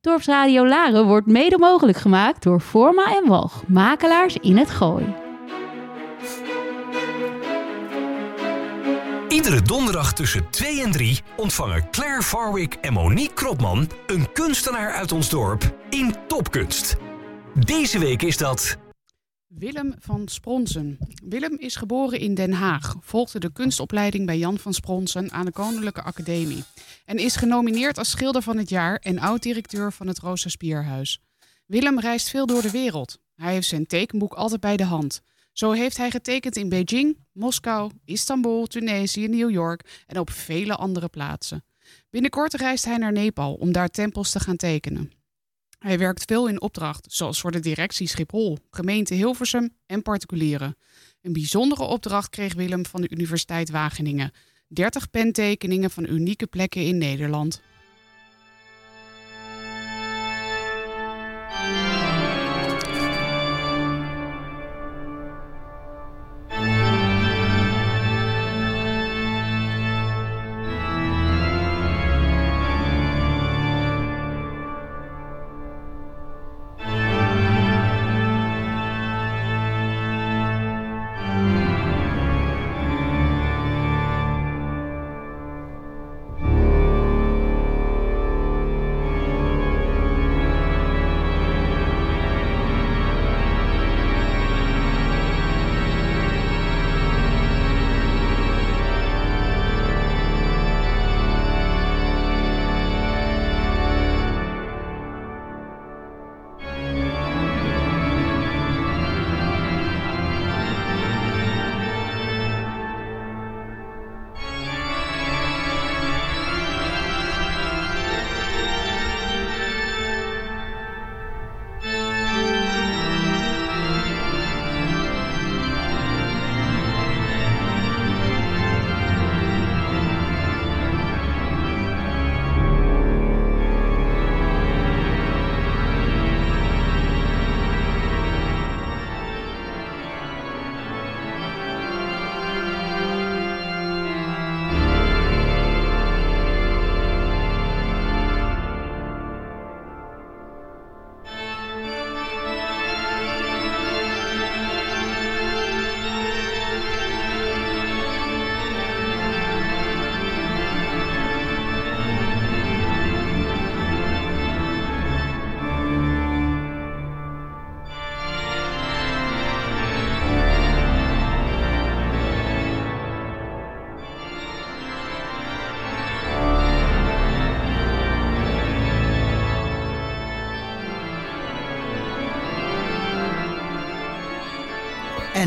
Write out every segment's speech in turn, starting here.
Dorpsradio Laren wordt mede mogelijk gemaakt door Forma en Walg, makelaars in het Gooi. Iedere donderdag tussen 2 en 3 ontvangen Claire Farwick en Monique Kropman een kunstenaar uit ons dorp in Topkunst. Deze week is dat Willem van Spronsen. Willem is geboren in Den Haag, volgde de kunstopleiding bij Jan van Spronsen aan de Koninklijke Academie en is genomineerd als schilder van het jaar en oud-directeur van het Rosa Spierhuis. Willem reist veel door de wereld. Hij heeft zijn tekenboek altijd bij de hand. Zo heeft hij getekend in Beijing, Moskou, Istanbul, Tunesië, New York en op vele andere plaatsen. Binnenkort reist hij naar Nepal om daar tempels te gaan tekenen. Hij werkt veel in opdracht, zoals voor de directie Schiphol, gemeente Hilversum en particulieren. Een bijzondere opdracht kreeg Willem van de Universiteit Wageningen. 30 pentekeningen van unieke plekken in Nederland.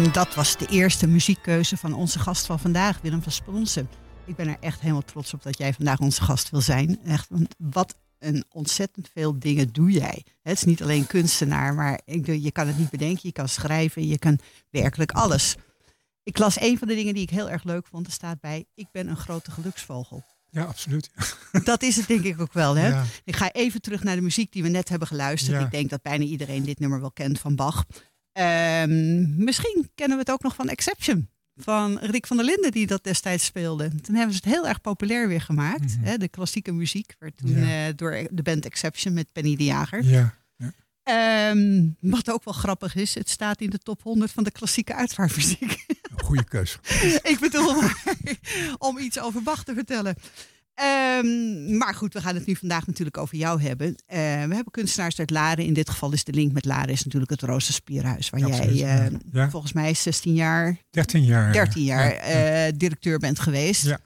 En dat was de eerste muziekkeuze van onze gast van vandaag, Willem van Sponsen. Ik ben er echt helemaal trots op dat jij vandaag onze gast wil zijn. Echt, want wat een ontzettend veel dingen doe jij. Het is niet alleen kunstenaar, maar je kan het niet bedenken. Je kan schrijven, je kan werkelijk alles. Ik las een van de dingen die ik heel erg leuk vond. Er staat bij, ik ben een grote geluksvogel. Ja, absoluut. Dat is het denk ik ook wel. Hè? Ik ga even terug naar de muziek die we net hebben geluisterd. Ik denk dat bijna iedereen dit nummer wel kent van Bach. Um, misschien kennen we het ook nog van Exception. Van Rick van der Linden, die dat destijds speelde. Toen hebben ze het heel erg populair weer gemaakt. Mm -hmm. hè? De klassieke muziek werd toen ja. uh, door de band Exception met Penny de Jager. Ja. Um, wat ook wel grappig is, het staat in de top 100 van de klassieke uitvaartmuziek. Goeie keus. Ik bedoel, om iets over Bach te vertellen. Um, maar goed, we gaan het nu vandaag natuurlijk over jou hebben. Uh, we hebben kunstenaars uit Laren. In dit geval is de link met Laren is natuurlijk het Rozenspierhuis. Waar Absoluut, jij uh, ja. volgens mij 16 jaar, 13 jaar, 13 jaar ja, uh, directeur bent geweest. Ja.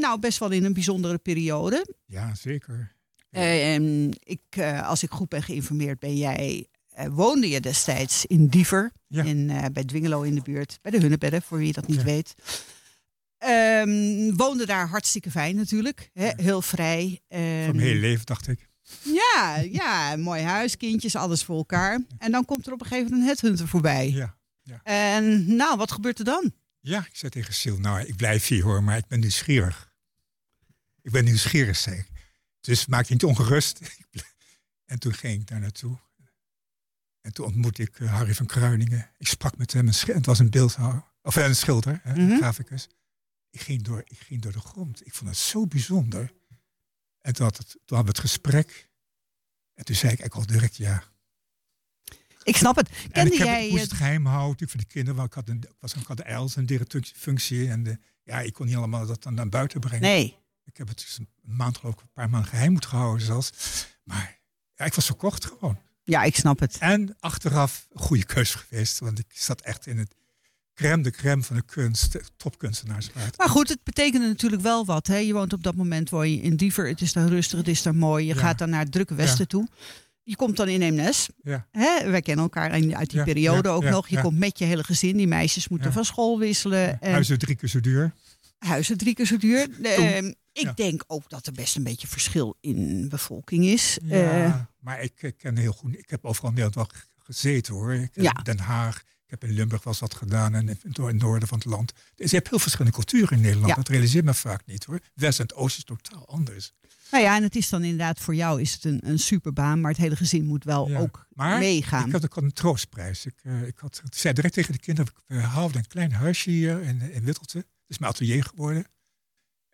nou, best wel in een bijzondere periode. Ja, zeker. Ehm, ik, als ik goed ben geïnformeerd, ben jij woonde je destijds in Diever, Ja. in, bij Dwingelo in de buurt, bij de Hunnebedden, voor wie dat niet Ja. weet. Ehm, woonde daar hartstikke fijn natuurlijk, heel vrij. Van Ehm, mijn hele leven, dacht ik. ja, ja, mooi huis, kindjes, alles voor elkaar. En dan komt er op een gegeven moment een headhunter voorbij. Ja. En nou, wat gebeurt er dan? Ja, ik zei tegen Sil, nou, ik blijf hier hoor, maar ik ben nieuwsgierig. Ik ben nieuwsgierig, zei ik. Dus maak je niet ongerust. en toen ging ik daar naartoe. En toen ontmoette ik eh, Harry van Kruiningen. Ik sprak met hem. Het was een beeldhouwer. Of een schilder, hè, Mhm. graficus. Ik ging, door, ik ging door de grond. Ik vond het zo bijzonder. En toen, had het, toen hadden we het gesprek. En toen zei ik eigenlijk al direct ja. Ik snap het. en Kende ik, heb, jij... ik moest het- geheim houden voor de kinderen. Want ik had, een, ik was, ik had IELTS een directeursfunctie. En de, ja, ik kon niet allemaal dat dan naar buiten brengen. Nee. Ik heb het dus een maand geloof ik een paar maanden geheim moeten houden zelfs. Maar ja, ik was verkocht gewoon. Ja, ik snap het. En achteraf een goede keuze geweest. Want ik zat echt in het crème de crème van de kunst. de Topkunstenaarswaard. Maar goed, het betekende natuurlijk wel wat. Hè? Je woont op dat moment woon je in Diever. Het is daar rustig, het is daar mooi. Je Ja. gaat dan naar het drukke westen Ja. toe. Je komt dan in Eemnes. Ja. Hè? Wij kennen elkaar uit die periode ook nog. Je komt met je hele gezin. Die meisjes moeten van school wisselen. En Huizen drie keer zo duur. huizen drie keer zo duur. Ehm, ik denk ook dat er best een beetje verschil in bevolking is. Ja, Eh, maar ik, ik ken heel goed. Ik heb overal in Nederland wel gezeten hoor. Ik Den Haag. Ik heb in Limburg wel eens wat gedaan. En in het noorden van het land. Dus je hebt heel verschillende culturen in Nederland. Ja. Dat realiseert me vaak niet hoor. West en Oost is totaal anders. nou ja, en het is dan inderdaad voor jou is het een, een superbaan. Maar het hele gezin moet wel Ja. ook Maar meegaan. Ik had ook een troostprijs. Ik, eh, ik, had, ik zei direct tegen de kinderen, we houden een klein huisje hier in, in Wittelte. Het is mijn atelier geworden.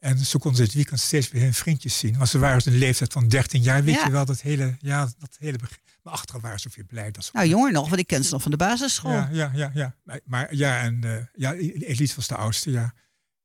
En zo konden ze het weekend steeds weer hun vriendjes zien. Want ze waren dus de leeftijd van 13 jaar, weet Ja. je wel, dat hele, ja, dat hele begin. Maar achteraf waren ze weer blij. Dat ze Nou, jonger nog, want ik ken ze nog van de basisschool. ja, ja, ja, ja. Maar, maar ja, en eh, ja, Elise was de oudste, ja.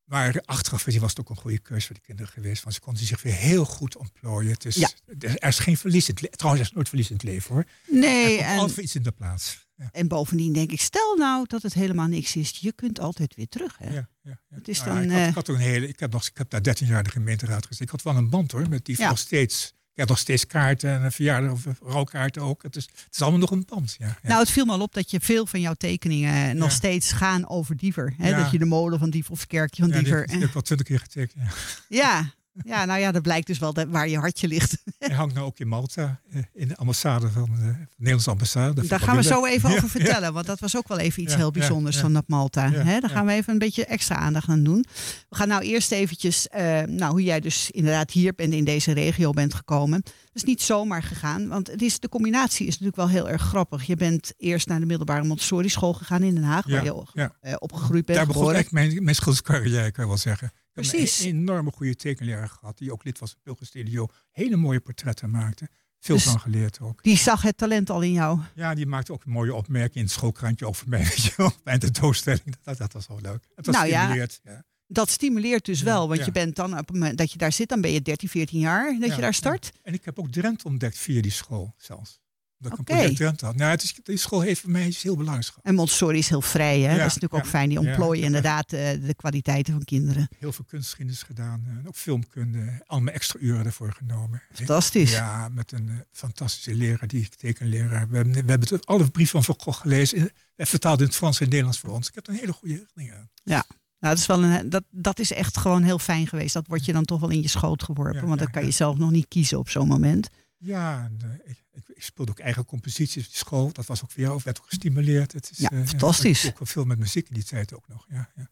Maar achteraf was het ook een goede keuze voor de kinderen geweest. Want ze konden zich weer heel goed ontplooien. Het is, Ja. Er is geen verlies in het leven. Trouwens, er is nooit verlies in het leven hoor. Nee, er en, altijd iets in de plaats. Ja. en bovendien denk ik, stel nou dat het helemaal niks is. Je kunt altijd weer terug. Hè? Ja, ja, ja. Het is Nou dan, ik, had, eh, ik had ook een hele, ik heb, nog, ik heb daar 13 jaar de gemeenteraad gezeten. Ik had wel een band hoor, met die nog steeds. Ik heb nog steeds kaarten en een verjaardag of rouwkaarten ook. Het is, het is allemaal nog een band. Ja, ja. Nou, het viel me al op dat je veel van jouw tekeningen nog Ja. steeds gaan over Diever. Hè? Dat je de molen van Diever of het kerkje van Diever. die heb ik wel twintig keer getekend. Ja. Ja. nou ja, dat blijkt dus wel waar je hartje ligt. Hij hangt nou ook in Malta, eh, in de ambassade van de, de Nederlandse ambassade. Daar ik gaan we zo even over ja. vertellen. Want dat was ook wel even iets Ja, heel bijzonders van dat Malta. Daar gaan we even een beetje extra aandacht aan doen. We gaan nou eerst eventjes, eh, nou, hoe jij dus inderdaad hier bent in deze regio bent gekomen. Dat is niet zomaar gegaan, want het is, de combinatie is natuurlijk wel heel erg grappig. Je bent eerst naar de middelbare Montessori school gegaan in Den Haag, waar je eh, opgegroeid bent. Daar begon geboren. echt mijn, mijn schilderscarrière, kan je wel zeggen. Precies. een enorme goede tekenleraar gehad, die ook lid was van Pilgrim Studio. Hele mooie portretten maakte. Veel Dus- van geleerd ook. Die zag het talent al in jou. Ja, die maakte ook een mooie opmerking in het schoolkrantje over mij. Weet je wel, bij een tentoonstelling. Dat, dat was wel leuk. Het was Nou ja, gestimuleerd, ja. Dat stimuleert dus Ja, wel, want ja. je bent dan op het moment dat je daar zit, dan ben je 13, 14 jaar dat je daar start. En ik heb ook Drenthe ontdekt via die school zelfs. Dat ik Oké. een had. Nou, het is, die school heeft voor mij iets heel belangrijks gehad. En Montessori is heel vrij, hè? Ja, dat is natuurlijk ook ja, fijn. Die ja, ontplooien ja. inderdaad eh, de kwaliteiten van kinderen. Heel veel kunstgeschiedenis gedaan. eh, En ook filmkunde. Allemaal extra uren ervoor genomen. Fantastisch. Ja, met een eh, fantastische leraar, die tekenleraar. We hebben, we hebben het- alle brieven van Van Gogh gelezen. Hij vertaalde in het Frans en Nederlands voor ons. Ik heb een hele goede richting aan. Nou, dat, is wel een, dat, dat is echt gewoon heel fijn geweest. Dat wordt je dan toch wel in je schoot geworpen. Ja, want ja, dan kan ja. je zelf nog niet kiezen op zo'n moment. Ja, en, eh, ik, ik, ik speelde ook eigen composities op school. Dat was ook weer ook, werd ook gestimuleerd. Het is, Ja, eh, fantastisch. ik ook veel met muziek in die tijd ook nog. Ja, ja.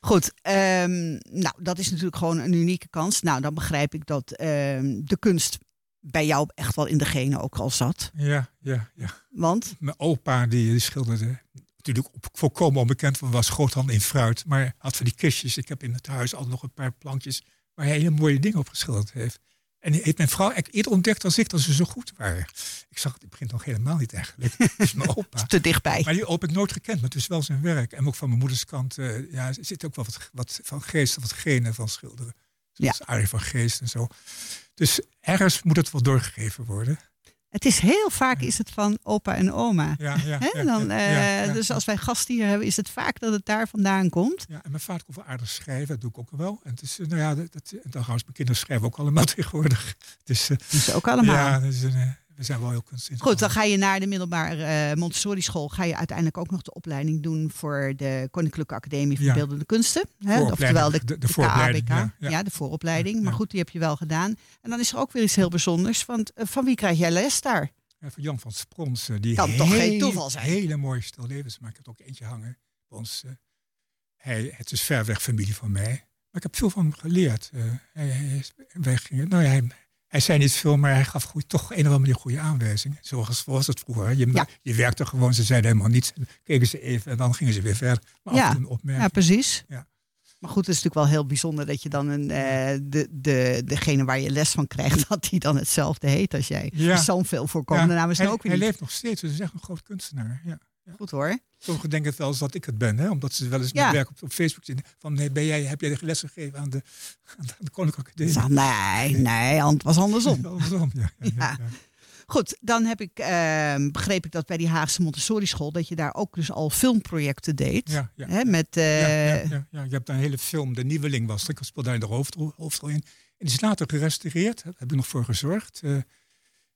Goed, ehm, nou, dat is natuurlijk gewoon een unieke kans. Nou, dan begrijp ik dat ehm, de kunst bij jou echt wel in de genen ook al zat. ja, ja, ja. Want, Mijn opa die, die schilderde. Natuurlijk op, volkomen onbekend, want was groothandel in fruit. Maar had van die kistjes. Ik heb in het huis al nog een paar plankjes waar hij hele mooie dingen op geschilderd heeft. En heeft mijn vrouw eigenlijk eerder ontdekt als ik dat ze zo goed waren. Ik zag, het begint nog helemaal niet eigenlijk. Dat is mijn opa. te dichtbij. Maar die opa heb ik nooit gekend, maar het is wel zijn werk. En ook van mijn moeders kant eh, ja, zit ook wel wat, wat van geest, wat genen van schilderen. Zoals Arie van Geest en zo. Dus ergens moet het wel doorgegeven worden. Het is heel vaak is het van opa en oma. Ja, ja, Dan, ja, eh, dus als wij gasten hier hebben, is het vaak dat het daar vandaan komt. Ja, en mijn vader kon wel aardig schrijven, dat doe ik ook wel. En het is, eh, nou ja, dat, dat, en dan trouwens, mijn kinderen schrijven ook allemaal tegenwoordig. Dus, eh, Dus ook allemaal. ja, dus, eh, we zijn wel heel. Goed, dan ga je naar de middelbare eh, Montessori school. Ga je uiteindelijk ook nog de opleiding doen voor de Koninklijke Academie voor Ja. Beeldende Kunsten. Hè? Oftewel de, de- vooropleiding, ja, Ja, ja. de vooropleiding. Maar goed, die heb je wel gedaan. En dan is er ook weer iets heel bijzonders. Want eh, van wie krijg jij les daar? Van Jan van Sprons. eh, Die Kan toch geen toeval zijn? Hele mooie stillevens, maar ik heb ook eentje hangen bij ons. hij, het is ver weg familie van mij. Maar ik heb veel van hem geleerd. Hij, hij, is- wij gingen, nou ja, hij, hij zei niet veel, maar hij gaf goed, toch een of andere manier goede aanwijzingen. Zoals was het vroeger. Je, Ja. je werkte gewoon, ze zeiden helemaal niets. Dan keken ze even en dan gingen ze weer verder. Maar Ja. en een opmerking. Ja, precies. Ja. Maar goed, het is natuurlijk wel heel bijzonder dat je dan een, eh, de, de, degene waar je les van krijgt, dat die dan hetzelfde heet als jij. Ja. Ja. Zo'n veel voorkomende naam is hij, ook weer hij niet leeft nog steeds, dus hij is echt een groot kunstenaar. Ja. goed hoor. Sommigen denken het wel eens dat ik het ben, hè? omdat ze wel eens Ja. mijn werk op, op Facebook zien. Van, nee, ben jij, heb jij de les gegeven aan de, aan de Koninklijke Academie? Nee, nee, het was andersom. Andersom, ja. Goed, dan heb ik, eh, begreep ik dat bij die Haagse Montessori school, dat je daar ook dus al filmprojecten deed. Ja, ja. Hè, met, eh, ja, ja, ja, ja. Je hebt daar een hele film, De Nieuweling was. het. Ik speelde daar de hoofdrol, hoofdrol in. En die is later gerestaureerd. Daar heb ik nog voor gezorgd. eh,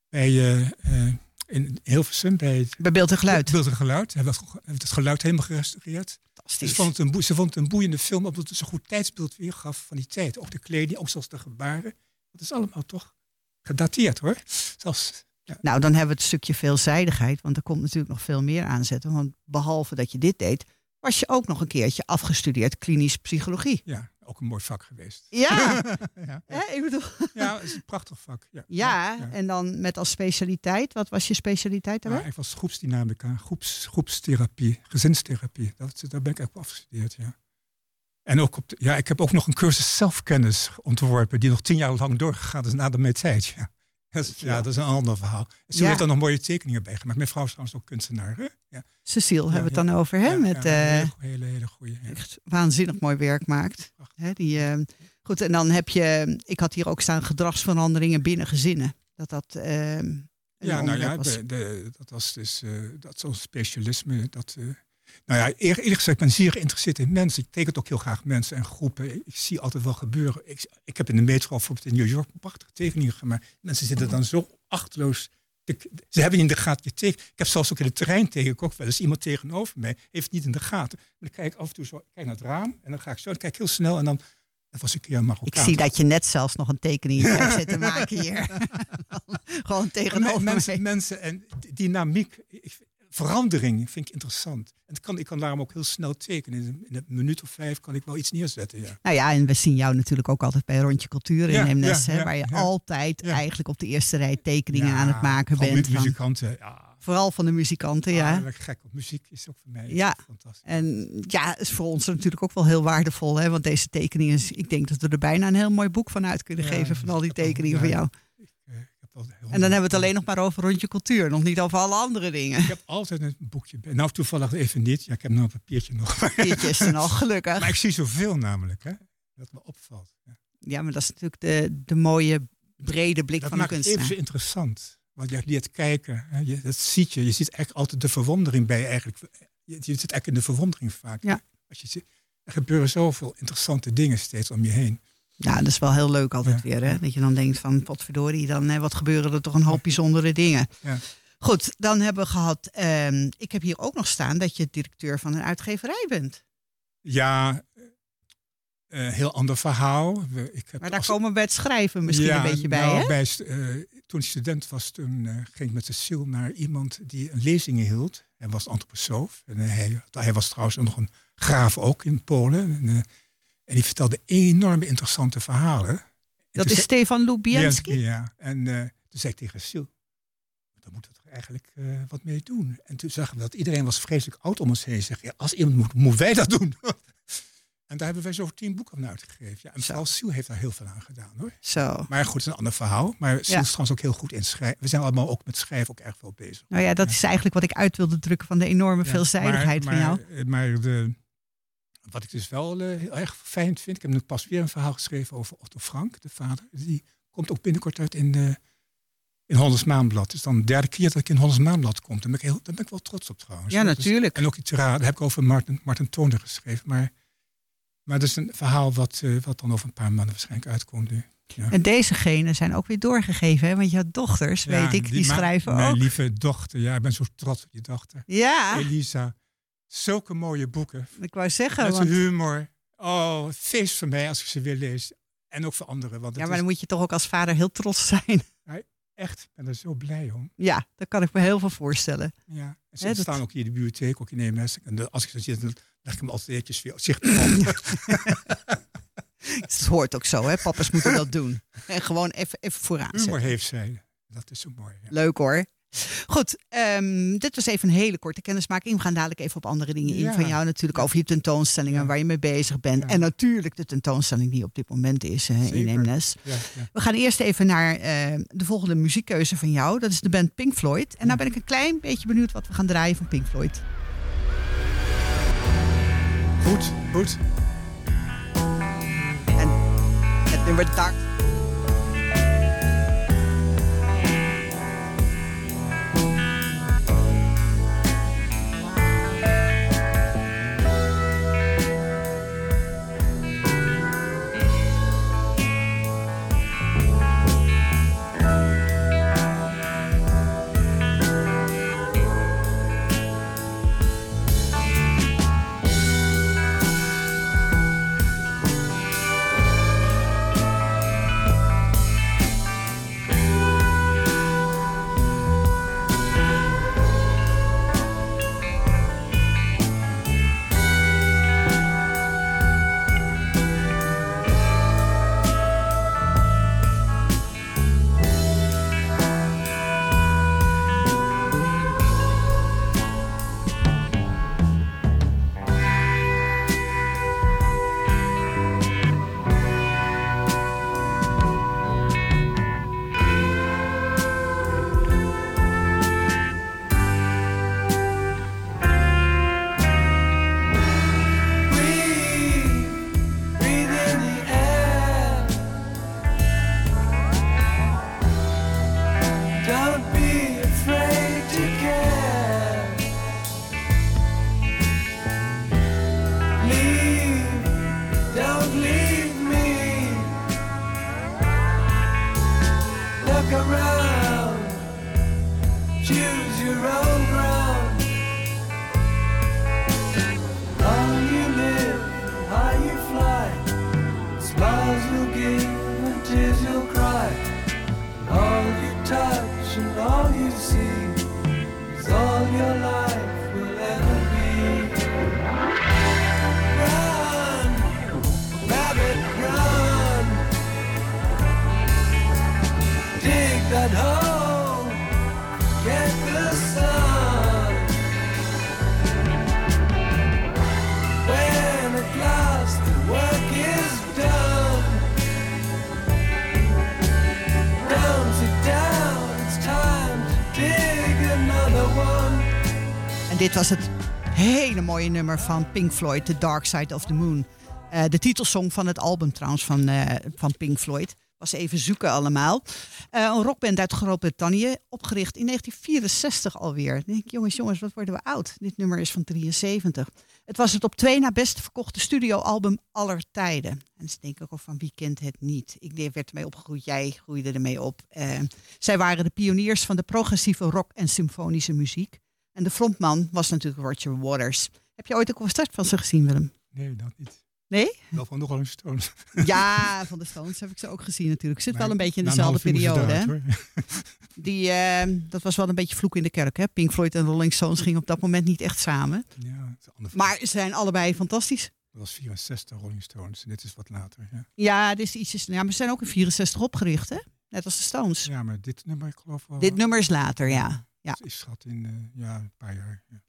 bij, eh, eh, in Hilversum, bij bij Beeld en Geluid. Beeld en Geluid. Hebben we het- geluid helemaal gerestaureerd. Fantastisch. Ze vond, het een boe- ze vond het een boeiende film, omdat het zo'n goed tijdsbeeld weergaf van die tijd. Ook de kleding, ook zelfs de gebaren. Dat is allemaal toch gedateerd hoor. Zelfs, ja, Nou, dan hebben we het stukje veelzijdigheid, want er komt natuurlijk nog veel meer aanzetten. Want behalve dat je dit deed, was je ook nog een keertje afgestudeerd klinisch psychologie. ja, ook een mooi vak geweest. Ja, ja, hè, ik bedoel. ja, het is een prachtig vak. Ja, Ja, ja. en dan met als specialiteit, wat was je specialiteit Ja, daarbij? ik was groepsdynamica, groeps, groepstherapie, gezinstherapie. Dat, daar ben ik ook afgestudeerd, ja. En ook op de- ja, ik heb ook nog een cursus zelfkennis ontworpen, die nog tien jaar lang doorgegaan is na de mijn tijd. Ja. Dat is, ja, dat is een ander verhaal. Ze Ja. heeft daar nog mooie tekeningen bij gemaakt. Mijn vrouw is trouwens ook kunstenaar. Hè? Ja, Cecile hebben we het dan over, hè? Met eh, hele, hele, hele goede. Echt waanzinnig mooi werk maakt. Hè, die, eh, goed, en dan heb je, ik had hier ook staan gedragsveranderingen binnen gezinnen. Dat dat. een Ja, nou ja, was. de, de, dat was dus eh, dat zo'n specialisme. Dat, eh, nou ja, eer- eerlijk gezegd, ik ben zeer geïnteresseerd in mensen. Ik teken ook heel graag mensen en groepen. Ik zie altijd wel gebeuren. Ik, ik heb in de metro bijvoorbeeld in New York prachtige tekeningen gemaakt. Mensen zitten dan zo achterloos. te- Ze hebben niet in de gaten geteken. Ik heb zelfs ook in de trein tegen ik ook wel eens iemand tegenover mij. Heeft het niet in de gaten. Maar dan kijk ik af en toe zo, ik kijk naar het raam. En dan ga ik zo, dan kijk ik heel snel. En dan, dat was een keer een Ik Marokkaan. zie dat je net zelfs nog een tekening hebt zitten maken hier. Gewoon tegenover mij. mensen, mensen en dynamiek, ik- verandering vind ik interessant. En kan, ik kan daarom ook heel snel tekenen. In een, in een minuut of vijf kan ik wel iets neerzetten. Ja. Nou ja, en we zien jou natuurlijk ook altijd bij Rondje Cultuur in Ja, Hemnes. ja, hè, ja, waar je ja. altijd Ja. eigenlijk op de eerste rij tekeningen Ja, aan het maken bent. Van, Muzikanten, ja. vooral van de muzikanten, ja. Lekker gek, want muziek is ook voor mij Ja. fantastisch. En ja, is voor ons natuurlijk ook wel heel waardevol. Hè? Want deze tekeningen, ik denk dat we er bijna een heel mooi boek van uit kunnen Ja, geven. Van al die tekeningen ja, van jou. En dan hebben we het alleen nog maar over Rondje Cultuur. Nog niet over alle andere dingen. Ik heb altijd een boekje. Nou, toevallig even niet. Ja, ik heb nog een papiertje nog. Jeetje is er nog, gelukkig. maar ik zie zoveel namelijk, hè. Dat me opvalt. Ja. Ja, maar dat is natuurlijk de, de mooie, brede blik Dat van een maakt het even kunstenaar. zo interessant. Want je leert kijken. Hè, je, dat ziet je. Je ziet eigenlijk altijd de verwondering bij. Eigenlijk. Je, je zit eigenlijk in de verwondering vaak. Ja. Als je, ziet- er gebeuren zoveel interessante dingen steeds om je heen. Ja, dat is wel heel leuk altijd Ja. weer. Hè? Dat je dan denkt van, potverdorie, dan hè, wat gebeuren er toch een hoop bijzondere dingen. Ja. Goed, dan hebben we gehad, ehm, ik heb hier ook nog staan dat je directeur van een uitgeverij bent. Ja, eh, heel ander verhaal. Ik heb Maar daar als- komen we bij het schrijven misschien Ja, een beetje bij, nou, hè? bij eh, toen ik student was, toen ging ik met Cecile naar iemand die een lezingen hield. Hij was antroposoof. En, hij, hij was trouwens nog een graaf ook in Polen. En, en die vertelde enorme interessante verhalen. En Dat is Stefan Lubianski. Ja, en eh, toen zei ik tegen Cecile, daar moeten we toch eigenlijk eh, wat mee doen. En toen zagen we dat iedereen was vreselijk oud om ons heen. Zeg, ja, als iemand moet, moeten wij dat doen. en daar hebben wij zo tien boeken aan uitgegeven. Ja, en vooral Cecile heeft daar heel veel aan gedaan hoor. Zo. Maar goed, het is een ander verhaal. Maar Ja. is trouwens ook heel goed in schrijven. We zijn allemaal ook met schrijven ook erg veel bezig. Nou ja, dat is eigenlijk wat ik uit wilde drukken van de enorme veelzijdigheid maar, van jou. Maar, eh, maar de, wat ik dus wel eh, heel erg fijn vind. Ik heb nu pas weer een verhaal geschreven over Otto Frank, de vader. Die komt ook binnenkort uit in, de, in Hollands Maanblad. Het is dan de derde keer dat ik in Hollands Maanblad kom. Daar ben ik, heel, daar ben ik wel trots op trouwens. Ja, natuurlijk. en ook iets raar. Daar heb ik over Martin, Martin Toonder geschreven. Maar, maar dat is een verhaal wat, eh, wat dan over een paar maanden waarschijnlijk uitkomt nu. Ja. En deze genen zijn ook weer doorgegeven, hè? want je had dochters, Ja, weet ik, die, schrijven Mijn ook. lieve dochter. Ja, ik ben zo trots op je dochter. Ja, Elisa. Zulke mooie boeken. ik wou zeggen, Met zijn want, humor. Oh, feest voor mij als ik ze weer lees. En ook voor anderen. Want ja, maar dan moet je toch ook als vader heel trots zijn. echt, ik ben er zo blij om. Ja, daar kan ik me heel veel voorstellen. Ja. En ze dat- staan ook hier in de bibliotheek, ook in EMS. En als ik zo zit, dan leg ik hem altijd eventjes weer zichtbaar op. Het hoort ook zo, hè? Papa's moeten dat doen. En gewoon even, even vooraan humor heeft zij. Dat is zo mooi. Ja. Leuk hoor. Goed, ehm, dit was even een hele korte kennismaking. We gaan dadelijk even op andere dingen in Ja. van jou. Natuurlijk over je tentoonstellingen, Ja. waar je mee bezig bent. Ja. En natuurlijk de tentoonstelling die op dit moment is eh, in. Eemnes. We gaan eerst even naar eh, de volgende muziekkeuze van jou. Dat is de band Pink Floyd. En nou ben ik een klein beetje benieuwd wat we gaan draaien van Pink Floyd. Goed, goed. En het nummer Dark. Dit was het hele mooie nummer van Pink Floyd, The Dark Side of the Moon. Eh, de titelsong van het album trouwens van, eh, van Pink Floyd. Was even zoeken allemaal. Eh, een rockband uit Groot-Brittannië, opgericht in 1964 alweer. Denk jongens, jongens, wat worden we oud? Dit nummer is van 73. Het was het op twee na best verkochte studioalbum aller tijden. En ze denken ook van wie kent het niet? Ik werd ermee opgegroeid, jij groeide ermee op. Zij waren de pioniers van de progressieve rock en symfonische muziek. En de frontman was natuurlijk Roger Waters. Heb je ooit een concert van ze gezien, Willem? Nee, dat niet. Nee? Wel van de Rolling Stones. Ja, van de Stones heb ik ze ook gezien natuurlijk. Zit wel een beetje in dezelfde periode. Hè? Die, eh, dat was wel een beetje vloek in de kerk. Hè? Pink Floyd en Rolling Stones gingen op dat moment niet echt samen. Ja, het is een ander Maar ze zijn allebei fantastisch. Dat was 64 Rolling Stones. En dit is wat later. Ja, Ja, dit is ietsjes, ja, maar ze zijn ook in 64 opgericht, hè? Net als de Stones. ja maar dit nummer, ik geloof wel. Dit nummer is later, ja. Ja. Is schat in eh, ja, een paar jaar. Ja.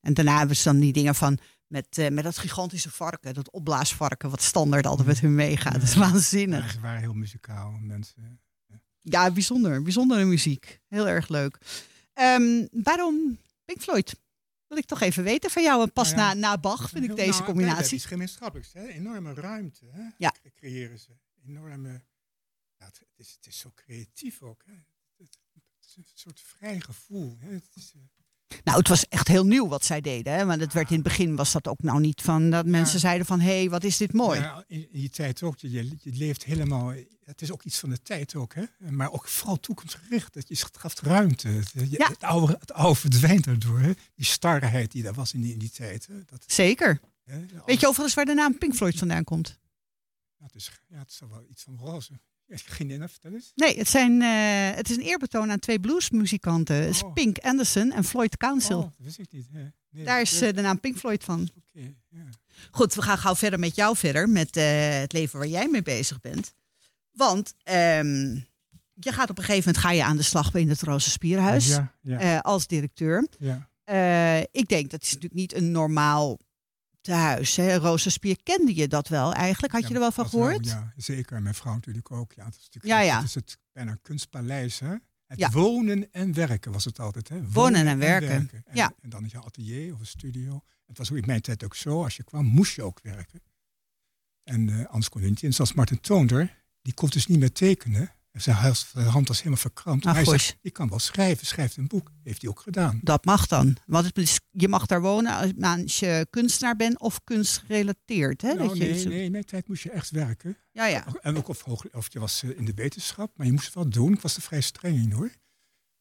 En daarna hebben ze dan die dingen van met, eh, met dat gigantische varken, dat opblaasvarken, wat standaard altijd met hun meegaat. Dat is waanzinnig. Ja, ze waren heel muzikaal mensen. Ja, bijzonder. Bijzondere muziek. Heel erg leuk. Ehm, waarom Pink Floyd? Wil ik toch even weten van jou. En pas Nou ja, na, na Bach vind ik deze nou, combinatie. Dat is gemeenschappelijks. Hè? Enorme ruimte hè? Ja. cre- creëren ze. Enorme. Ja, het, het is, het is zo creatief ook. Hè? Is een soort vrij gevoel. Hè? Het is, eh, Nou, het was echt heel nieuw wat zij deden. Hè? Want het werd in het begin was dat ook nou niet van dat mensen zeiden van hé, hey, wat is dit mooi. Ja, in, die tijd ook. Je, leeft helemaal. Het is ook iets van de tijd ook, hè? Maar ook vooral toekomstgericht. Dat je gaf ruimte. Het, je- Ja. het, oude, het oude verdwijnt daardoor. Hè? Die starheid die daar was in die, in die tijd. Hè? Dat, Zeker. hè? Weet je overigens waar de naam Pink Floyd vandaan komt? Ja, het, is, ja, het is wel iets van roze. Geen idee, vertel eens. Nee, het, zijn, eh, het is een eerbetoon aan twee bluesmuzikanten. Oh. Pink Anderson en Floyd Council. Oh, dat wist ik niet. Hè? Nee, Daar is eh, de naam Pink Floyd van. Ja. Goed, we gaan gauw verder met jou verder. Met eh, het leven waar jij mee bezig bent. Want ehm, je gaat op een gegeven moment ga je aan de slag in het Rozenspierhuis Ja, ja, eh, als directeur. ja. Ik denk dat is natuurlijk niet een normaal tehuis. Hè? Rozenspier kende je dat wel eigenlijk? Had je er wel van wel, gehoord? Ja, zeker. En mijn vrouw natuurlijk ook. Ja, het is, natuurlijk, Ja, ja. Het is het bijna kunstpaleis, hè? Het Ja. wonen en werken was het altijd, hè? Wonen en werken, En, ja. en dan je atelier of een studio. Het was in mijn tijd ook zo. Als je kwam, moest je ook werken. En eh, anders kon je niet in. Zoals Martin Toonder, die kon dus niet meer tekenen. Zijn hand was helemaal verkrampt. Ah, hij zegt, ik kan wel schrijven, schrijft een boek. Heeft hij ook gedaan. Dat mag dan. Want het je mag daar wonen als, je kunstenaar bent of kunstgerelateerd. Hè? Nou, dat je, nee, nee, in mijn tijd moest je echt werken. Ja, ja. En ook of, of je was eh, in de wetenschap, maar je moest het wel doen. Ik was er vrij streng in hoor.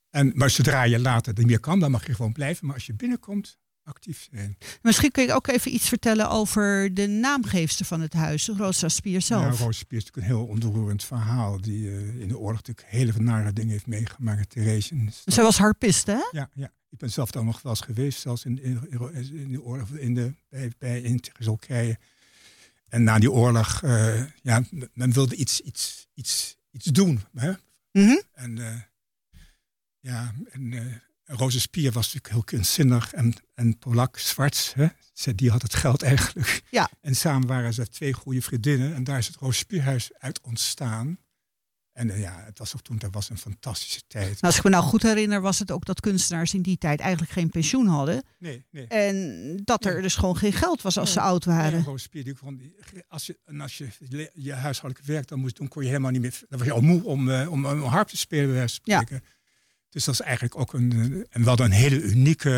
En, maar zodra je later niet meer kan, dan mag je gewoon blijven. Maar als je binnenkomt, actief zijn. Misschien kun je ook even iets vertellen over de naamgeefster van het huis, Rosa Spier Ja, zelf. Roos Spier is natuurlijk een heel ontroerend verhaal. Die eh, in de oorlog natuurlijk hele nare dingen heeft meegemaakt. Therese. Zij was harpiste, hè? Ja, ja, ik ben zelf daar nog wel eens geweest, zelfs in, in, in de oorlog, in de, bij, bij in Tsjechoslowakije. En na die oorlog, eh, ja, men wilde iets, iets, iets, iets doen. Hè? Mhm. En eh, ja, en uh, Roze Spier was natuurlijk heel kunstzinnig. En, en Polak Zwarts, hè? Die had het geld eigenlijk. Ja. En samen waren ze twee goede vriendinnen. En daar is het Roze Spierhuis uit ontstaan. En eh, ja, het was ook toen, dat was een fantastische tijd. Nou, als ik me nou goed herinner, was het ook dat kunstenaars in die tijd eigenlijk geen pensioen hadden. Nee, nee. En dat er Nee. dus gewoon geen geld was als ze Nee. oud waren. Spier, die kon, als je, en als je je huishoudelijk werk dan moest doen, kon je helemaal niet meer. Dan was je al moe om, eh, om, om harp te spelen, bij wijze van Ja. Dus dat is eigenlijk ook een. En we hadden een hele unieke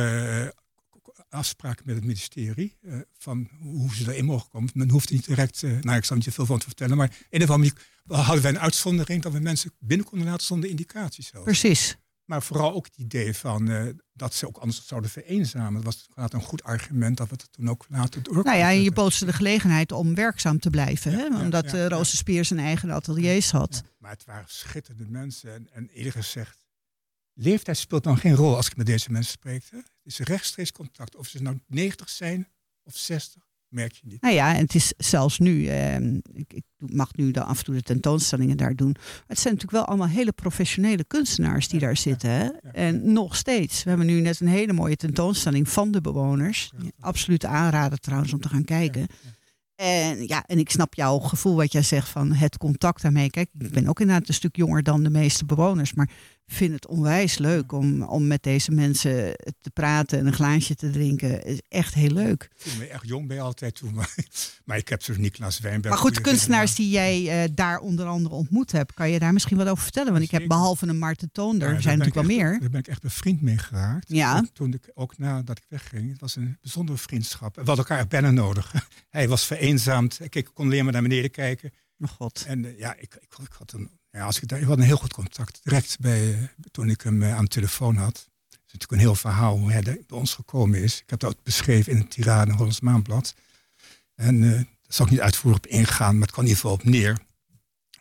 eh, afspraak met het ministerie. eh, van hoe ze erin mogen komen. Men hoeft niet direct. eh, nou, ik zal niet veel van te vertellen. Maar in ieder geval hadden wij een uitzondering dat we mensen binnen konden laten zonder indicaties. zelfs. Precies. Maar vooral ook het idee van dat ze ook anders zouden vereenzamen. Dat was inderdaad een goed argument dat we het toen ook laten door. Nou ja, en je bood ze de gelegenheid om werkzaam te blijven. Ja, hè? ja, Omdat ja. Roze Spier zijn eigen ateliers had. Maar het waren schitterende mensen. En, en eerlijk gezegd, leeftijd speelt dan geen rol als ik met deze mensen spreek. Hè? Het is rechtstreeks contact. Of ze nou 90 zijn of 60, merk je niet. Nou ja, en het is zelfs nu, ehm, ik, ik mag nu dan af en toe de tentoonstellingen daar doen. Maar het zijn natuurlijk wel allemaal hele professionele kunstenaars die Ja, daar ja, zitten. Hè? ja. En nog steeds. We hebben nu net een hele mooie tentoonstelling van de bewoners. Absoluut aanraden trouwens om te gaan kijken. En ja, en ik snap jouw gevoel wat jij zegt van het contact daarmee. Kijk, ik ben ook inderdaad een stuk jonger dan de meeste bewoners. Maar vind het onwijs leuk om, om met deze mensen te praten en een glaasje te drinken. Het is echt heel leuk. Ik me echt jong bij altijd toen. Maar, maar ik heb zo'n Niklas Wijnberg. Maar goed, de kunstenaars die jij eh, daar onder andere ontmoet hebt, kan je daar misschien wat over vertellen? Want ik heb behalve een Marten Toonder, Ja, er zijn ben natuurlijk wel echt- meer. Daar ben ik echt bevriend mee geraakt. Ja. Ook Toen ik, ook nadat ik wegging. Het was een bijzondere vriendschap. We hadden elkaar bijna nodig. Hij was vereenzaamd. Ik ik kon alleen maar naar beneden kijken. Oh god. En eh, ja, ik, ik, ik had een, ja, als ik, daar, ik had een heel goed contact. Direct bij, eh, toen ik hem eh, aan de telefoon had. Het is natuurlijk een heel verhaal hoe hij bij ons gekomen is. Ik heb dat beschreven in het Tirade Hollands Maanblad. En eh daar zal ik niet uitvoerig op ingaan, maar het kwam in ieder geval op neer.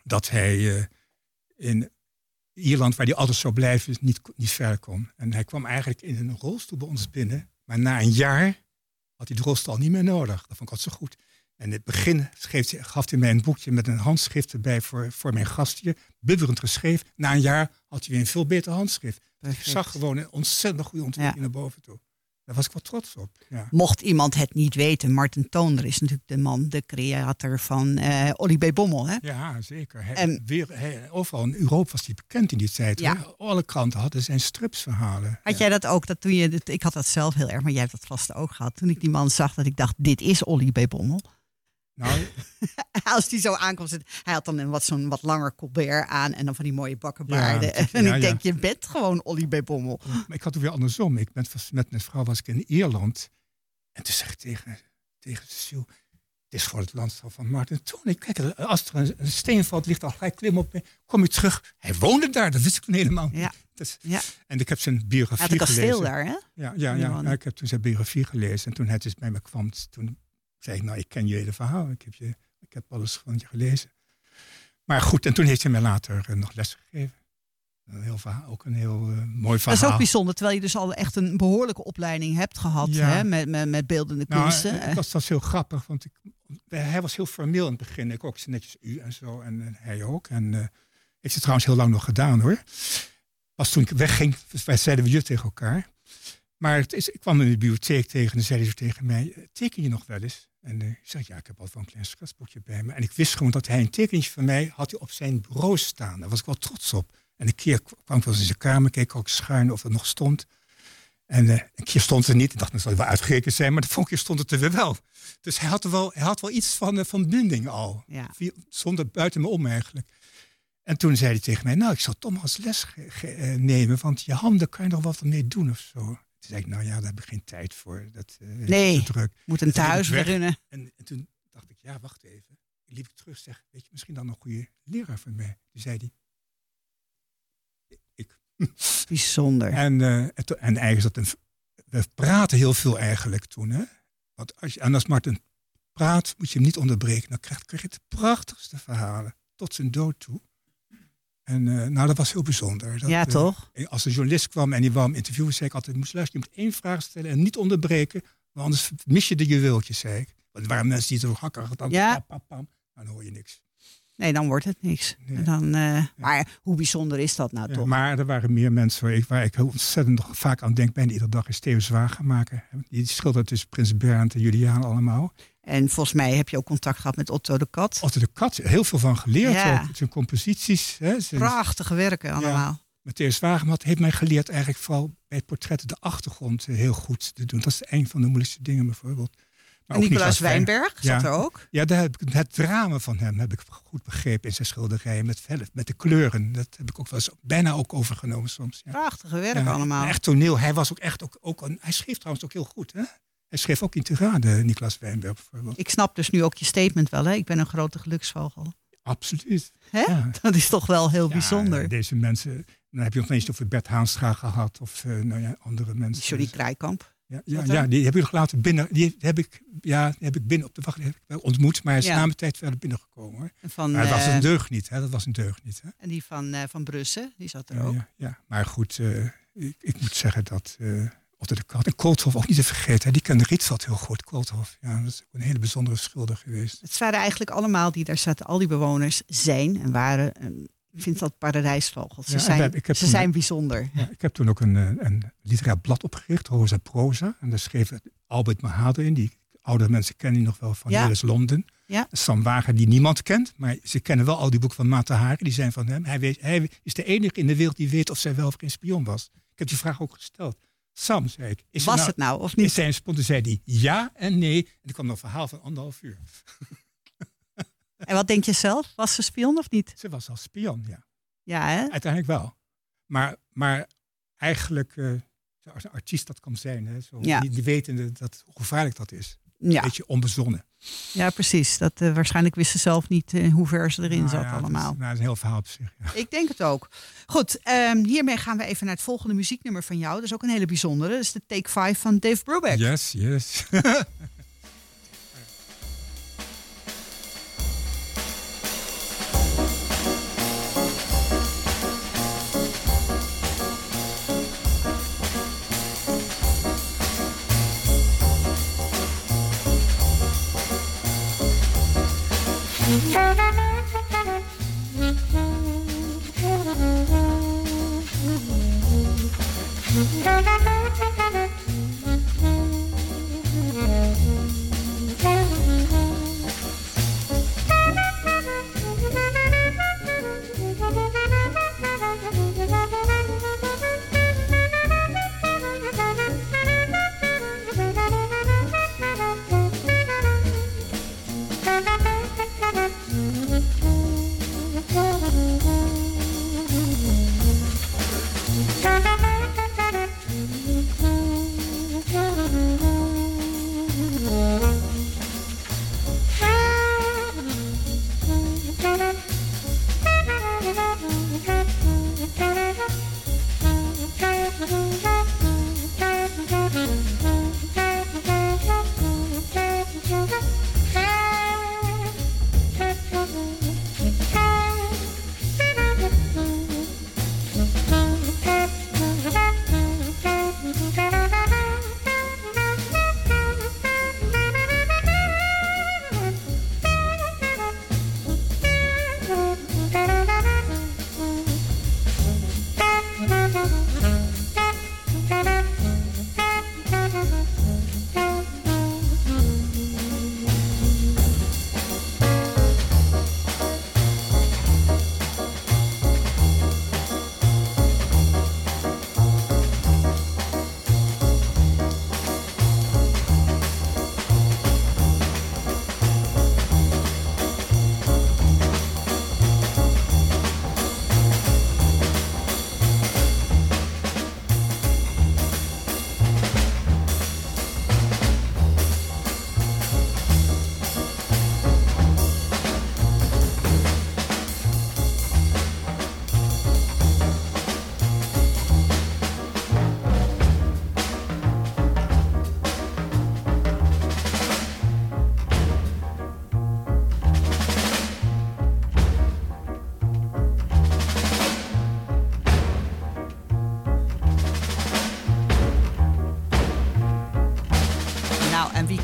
Dat hij in Ierland, waar hij altijd zou blijven, niet, niet verder kon. En hij kwam eigenlijk in een rolstoel bij ons binnen. Maar na een jaar had hij de rolstoel niet meer nodig. Dat vond ik zo goed. En in het begin schreef gaf hij mij een boekje met een handschrift erbij voor, voor mijn gastje. Bibberend geschreven. Na een jaar had hij weer een veel beter handschrift. Dus ik zag gewoon een ontzettend goede ontwikkeling naar boven toe. Daar was ik wel trots op. Ja. Mocht iemand het niet weten, Martin Toonder is natuurlijk de man, de creator van eh Olly B. Bommel. Hè? Ja, zeker. Hij, En- weer, hij, overal in Europa was hij bekend in die tijd. Ja. Alle kranten hadden zijn stripsverhalen. Had jij dat ook? Dat toen je, ik had dat zelf heel erg, maar jij hebt dat vast ook gehad. Toen ik die man zag, dat ik dacht, dit is Olly B. Bommel. Nou, Als die zo aankomt, hij had dan een wat, zo'n wat langer colbert aan en dan van die mooie bakkenbaarden. Ja, en ja, ik ja. denk, je bent gewoon Olly B. Bommel. maar ik had het weer andersom. Ik ben, met mijn vrouw was ik in Ierland. En toen zeg ik tegen, tegen Cecile... Het is voor het landschap van Martin Toon. Kijk, als er een, een steen valt, ligt al gelijk klim op. Kom je terug. Hij woonde daar, dat wist ik toen helemaal niet. Ja. Dus-. En ik heb zijn Hij biografie had een kasteel gelezen. daar, hè? Ja, ja, ja, ik heb toen zijn biografie gelezen. En toen hij dus bij me kwam, toen zei ik, nou, ik ken je hele verhaal. Ik heb, je, ik heb alles van je gelezen. Maar goed, en toen heeft hij mij later eh, nog les gegeven. Een heel verhaal, ook een heel eh, mooi Dat verhaal. is ook bijzonder, terwijl je dus al echt een behoorlijke opleiding hebt gehad Ja. hè, met, met, met beeldende Nou, kunsten. eh, dat was heel grappig, want ik, hij was heel formeel in het begin. Ik ook netjes u en zo, en, en hij ook. En, eh, Heeft ze trouwens heel lang nog gedaan hoor. Pas toen ik wegging, wij zeiden we je tegen elkaar. Maar het is, ik kwam in de bibliotheek tegen en zeiden ze tegen mij, "Eh, teken je nog wel eens? En eh, ik zeg, ja, ik heb al wel een klein schetsboekje bij me. En ik wist gewoon dat hij een tekening van mij had hij op zijn bureau staan. Daar was ik wel trots op. En een keer kwam ik wel eens in zijn kamer, keek ook schuin of het nog stond. En eh, een keer stond het er niet. Ik dacht, dat zal wel uitgerekend zijn. Maar de volgende keer stond het er weer wel. Dus hij had, er wel, hij had wel iets van, van binding al. Ja. Zonder buiten me om eigenlijk. En toen zei hij tegen mij, nou, ik zal eens les nemen. Want je handen kan je er wat mee doen of zo. Toen zei ik, nou ja, daar heb ik geen tijd voor. Dat is Nee. druk. Moet een thuis runnen. En, en toen dacht ik, ja, wacht even. Ik liep ik terug zeg, weet je, misschien dan een goede leraar voor mij. Toen zei hij, ik. Bijzonder. En, eh, en, eigenlijk dat een, we praten heel veel eigenlijk toen. Hè? Want als je, en als Martin praat, moet je hem niet onderbreken. Dan krijg, krijg je de prachtigste verhalen. Tot zijn dood toe. En eh, nou, dat was heel bijzonder. Dat, ja, eh, toch? als een journalist kwam en die wou hem interviewen, zei ik altijd, moest luisteren, je moet één vraag stellen en niet onderbreken, want anders mis je de juweeltjes, zei ik. Want er waren mensen die zo hakkig dan Ja. pam, pam, pam, dan hoor je niks. Nee, dan wordt het niks. Nee. Dan, eh, Maar hoe bijzonder is dat nou Ja, toch? maar er waren meer mensen waar ik, waar ik heel ontzettend nog vaak aan denk, bijna iedere dag is Theo Zwager maken. Die schildert tussen Prins Bernd en Juliaan allemaal. En volgens mij heb je ook contact gehad met Otto de Kat. Otto de Kat, heel veel van geleerd Ja. ook. Zijn composities. Hè, zijn, Prachtige werken allemaal. Met Theo Zwagemat heeft mij geleerd eigenlijk vooral bij het portret de achtergrond eh, heel goed te doen. Dat is een van de moeilijkste dingen bijvoorbeeld. Maar En Nicolaas Wijn- Wijnberg zat Ja. er ook. Ja, daar heb ik, het drama van hem heb ik goed begrepen in zijn schilderijen. Met, met de kleuren. Dat heb ik ook wel eens bijna ook overgenomen soms. Ja. Prachtige werken Ja, allemaal. Echt toneel. Hij was ook echt ook, ook een, hij schreef trouwens ook heel goed. Hè? Hij schreef ook in Tirade, Niklas Wijnberg bijvoorbeeld. Ik snap dus nu ook je statement wel. Hè? Ik ben een grote geluksvogel. Absoluut. Hè? Ja. Dat is toch wel heel Ja, bijzonder. deze mensen, dan heb je nog eens over Bert Haanstra gehad of eh, nou ja, andere mensen. Johnny Krijkamp. Ja, ja, ja, die heb ik nog later binnen. Die heb ik, ja, die heb ik binnen op de wacht die heb ik wel ontmoet, maar hij is Ja. na mijn tijd verder binnengekomen. Hoor. Van, Maar dat was eh, een deugd niet, hè? Dat was een deugd niet. Hè? en die van, eh, van Brussen, die zat er ook. ja, ja. Maar goed, ik, ik moet zeggen dat eh Otto de Koolthof ook niet te vergeten. Die kende Rietveld heel goed, Koolthof. Ja, dat is ook een hele bijzondere schilder geweest. Het waren eigenlijk allemaal die daar zaten, al die bewoners zijn en waren. eh, ik vind dat paradijsvogels. Ze, Ja, zijn, heb ze toen- zijn bijzonder. Ja, ik heb toen ook een, eh, een literair blad opgericht, Rosa Proza. En daar schreef Albert Mahader in, die oudere mensen kennen die nog wel van Ja. Londen. Ja. Sam Wager, die niemand kent, maar ze kennen wel al die boeken van Mata Hari, die zijn van hem. Hij, weet, hij is de enige in de wereld die weet of zij wel of geen spion was. Ik heb die vraag ook gesteld. Sam, zei ik. Is Was nou, het nou of niet? zij een spion? Toen zei hij ja en nee. En er kwam een verhaal van anderhalf uur. En wat denk je zelf? Was ze spion of niet? Ze was al spion, ja. Ja, hè? Uiteindelijk wel. Maar, maar eigenlijk, eh, als een artiest dat kan zijn, hè, zo, Ja. die, die weten dat, hoe gevaarlijk dat is. Ja, Beetje onbezonnen. ja precies. Dat, eh, waarschijnlijk wist ze zelf niet eh, hoe ver ze erin Nou zat ja, dat is- allemaal. nou, dat is een heel verhaal op zich. Ja. Ik denk het ook. Goed, ehm, hiermee gaan we even naar het volgende muzieknummer van jou. Dat is ook een hele bijzondere. Dat is de Take 5 van Dave Brubeck. Yes, yes.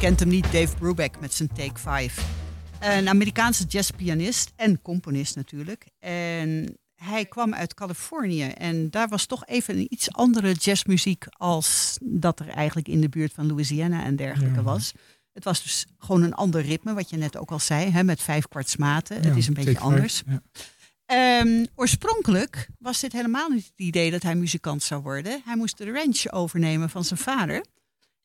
kent hem niet? Dave Brubeck met zijn Take 5. Een Amerikaanse jazzpianist en componist natuurlijk. En hij kwam uit Californië en daar was toch even een iets andere jazzmuziek als dat er eigenlijk in de buurt van Louisiana en dergelijke Ja. was. Het was dus gewoon een ander ritme, wat je net ook al zei, hè, met vijf kwartsmaten. het Ja, is een beetje five, anders. ja. Ehm, oorspronkelijk was dit helemaal niet het idee dat hij muzikant zou worden. Hij moest de ranch overnemen van zijn vader.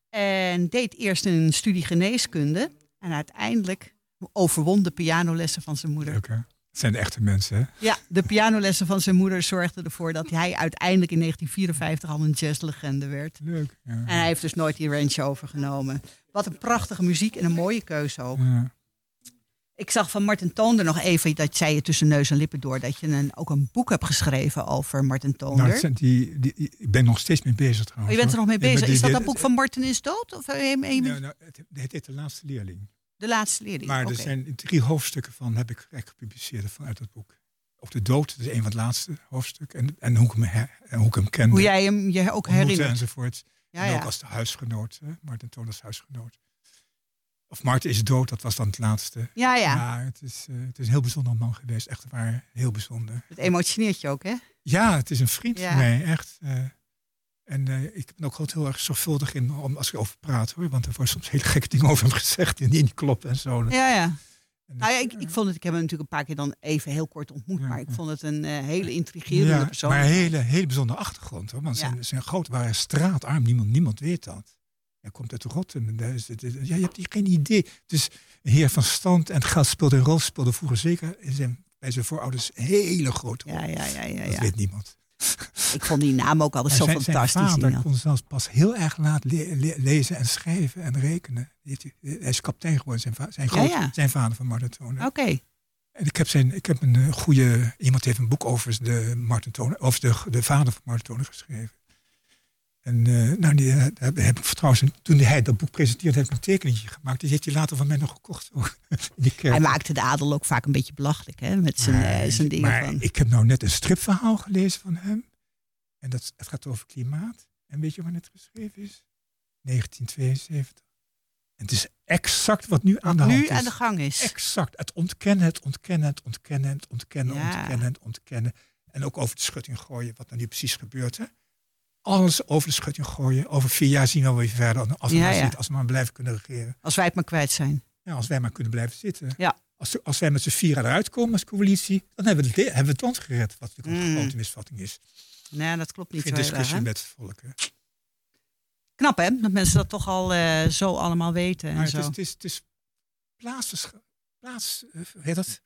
En deed eerst een studie geneeskunde. En uiteindelijk overwon de pianolessen van zijn moeder. Leuk, hè? Het zijn de echte mensen, hè? Ja, de pianolessen van zijn moeder zorgden ervoor dat hij uiteindelijk in 1954 al een jazzlegende werd. Leuk. Ja. En hij heeft dus nooit die ranch overgenomen. Wat een prachtige muziek en een mooie keuze ook. Ja. Ik zag van Martin Toonder nog even, dat zei je tussen neus en lippen door, dat je een, ook een boek hebt geschreven over Martin Toonder. Nou, het zijn die, die, ik ben nog steeds mee bezig Oh, trouwens. je bent er nog mee bezig. Is dat dat boek van Martin is dood? Of eh, een- een- Nou, nou, het, het heet De Laatste Leerling. de laatste leerling? Maar er zijn drie hoofdstukken van, heb ik gepubliceerd vanuit dat boek. Ook de dood, dat is een van de laatste hoofdstukken. En, en hoe, ik hem her- en hoe ik hem kende. Hoe jij hem je ook herinnert. enzovoort. Ja, en ook ja. als de huisgenoot? Martin Toon als huisgenoot. Of Martin is dood, dat was dan het laatste. ja, ja. Maar het is, eh, het is een heel bijzonder man geweest, echt waar, heel bijzonder. Het emotioneert je ook, hè? Ja, het is een vriend Ja. van mij, echt. eh. en eh, ik ben ook altijd heel erg zorgvuldig in om, als ik over praat, hoor. Want er worden soms hele gekke dingen over hem gezegd die niet kloppen en zo. Ja, ja. En Nou ja, ik, ik vond het, ik heb hem natuurlijk een paar keer dan even heel kort ontmoet, Ja, maar ik vond het een hele intrigerende persoon. Maar een hele, hele bijzondere achtergrond, hoor. Want zijn, zijn groot waren straatarm, niemand, niemand weet dat. Hij komt uit Rotterdam. Ja, je hebt hier geen idee. Dus een heer van stand en geld speelde een rol, speelde vroeger zeker in zijn, bij zijn voorouders een hele grote rol. Ja, ja, ja, ja. Dat ja. weet niemand. Ik vond die naam ook altijd zo zijn, zijn fantastisch. vader kon zelfs pas heel erg laat le- le- lezen en schrijven en rekenen. Heeft hij is kapitein geworden, zijn, va- zijn, Ja, groot, ja. zijn vader van Martin Toner. Oké. En ik heb, zijn, ik heb een eh, goede... Iemand heeft een boek over de, Martin Toner, over de, de vader van Martin Toner geschreven. En eh, nou, die eh, heb, ik trouwens, toen hij dat boek presenteerde, heb ik een tekeningetje gemaakt. Die heeft hij later van mij nog gekocht. kerk. Hij maakte de adel ook vaak een beetje belachelijk, hè? Met zijn, Maar- eh, zijn dingen maar van... ik heb nou net een stripverhaal gelezen van hem. En dat, het gaat over klimaat. En weet je wanneer het geschreven is? 1972. En het is exact wat nu aan de hand nu is. aan de gang is. Exact. Het ontkennen, het ontkennen, het ontkennen, het ontkennen, Ja. ontkennen, het ontkennen. En ook over de schutting gooien, wat nou nu precies gebeurt. Hè? Alles over de schutting gooien. Over vier jaar zien we wel weer verder. Als we, Ja, maar, ja. zitten, als we maar blijven kunnen regeren. Als wij het maar kwijt zijn. Ja, als wij maar kunnen blijven zitten. Ja. Als, als wij met z'n vieren eruit komen als coalitie, dan hebben we het, hebben we het land gered. Wat natuurlijk een Mm. grote misvatting is. Nee, dat klopt niet Geen erg, discussie met het volk. Hè. Knap, hè? Dat mensen dat toch al eh, zo allemaal weten en Maar het zo. is, het is, het is plaats, plaats, eh, heet dat?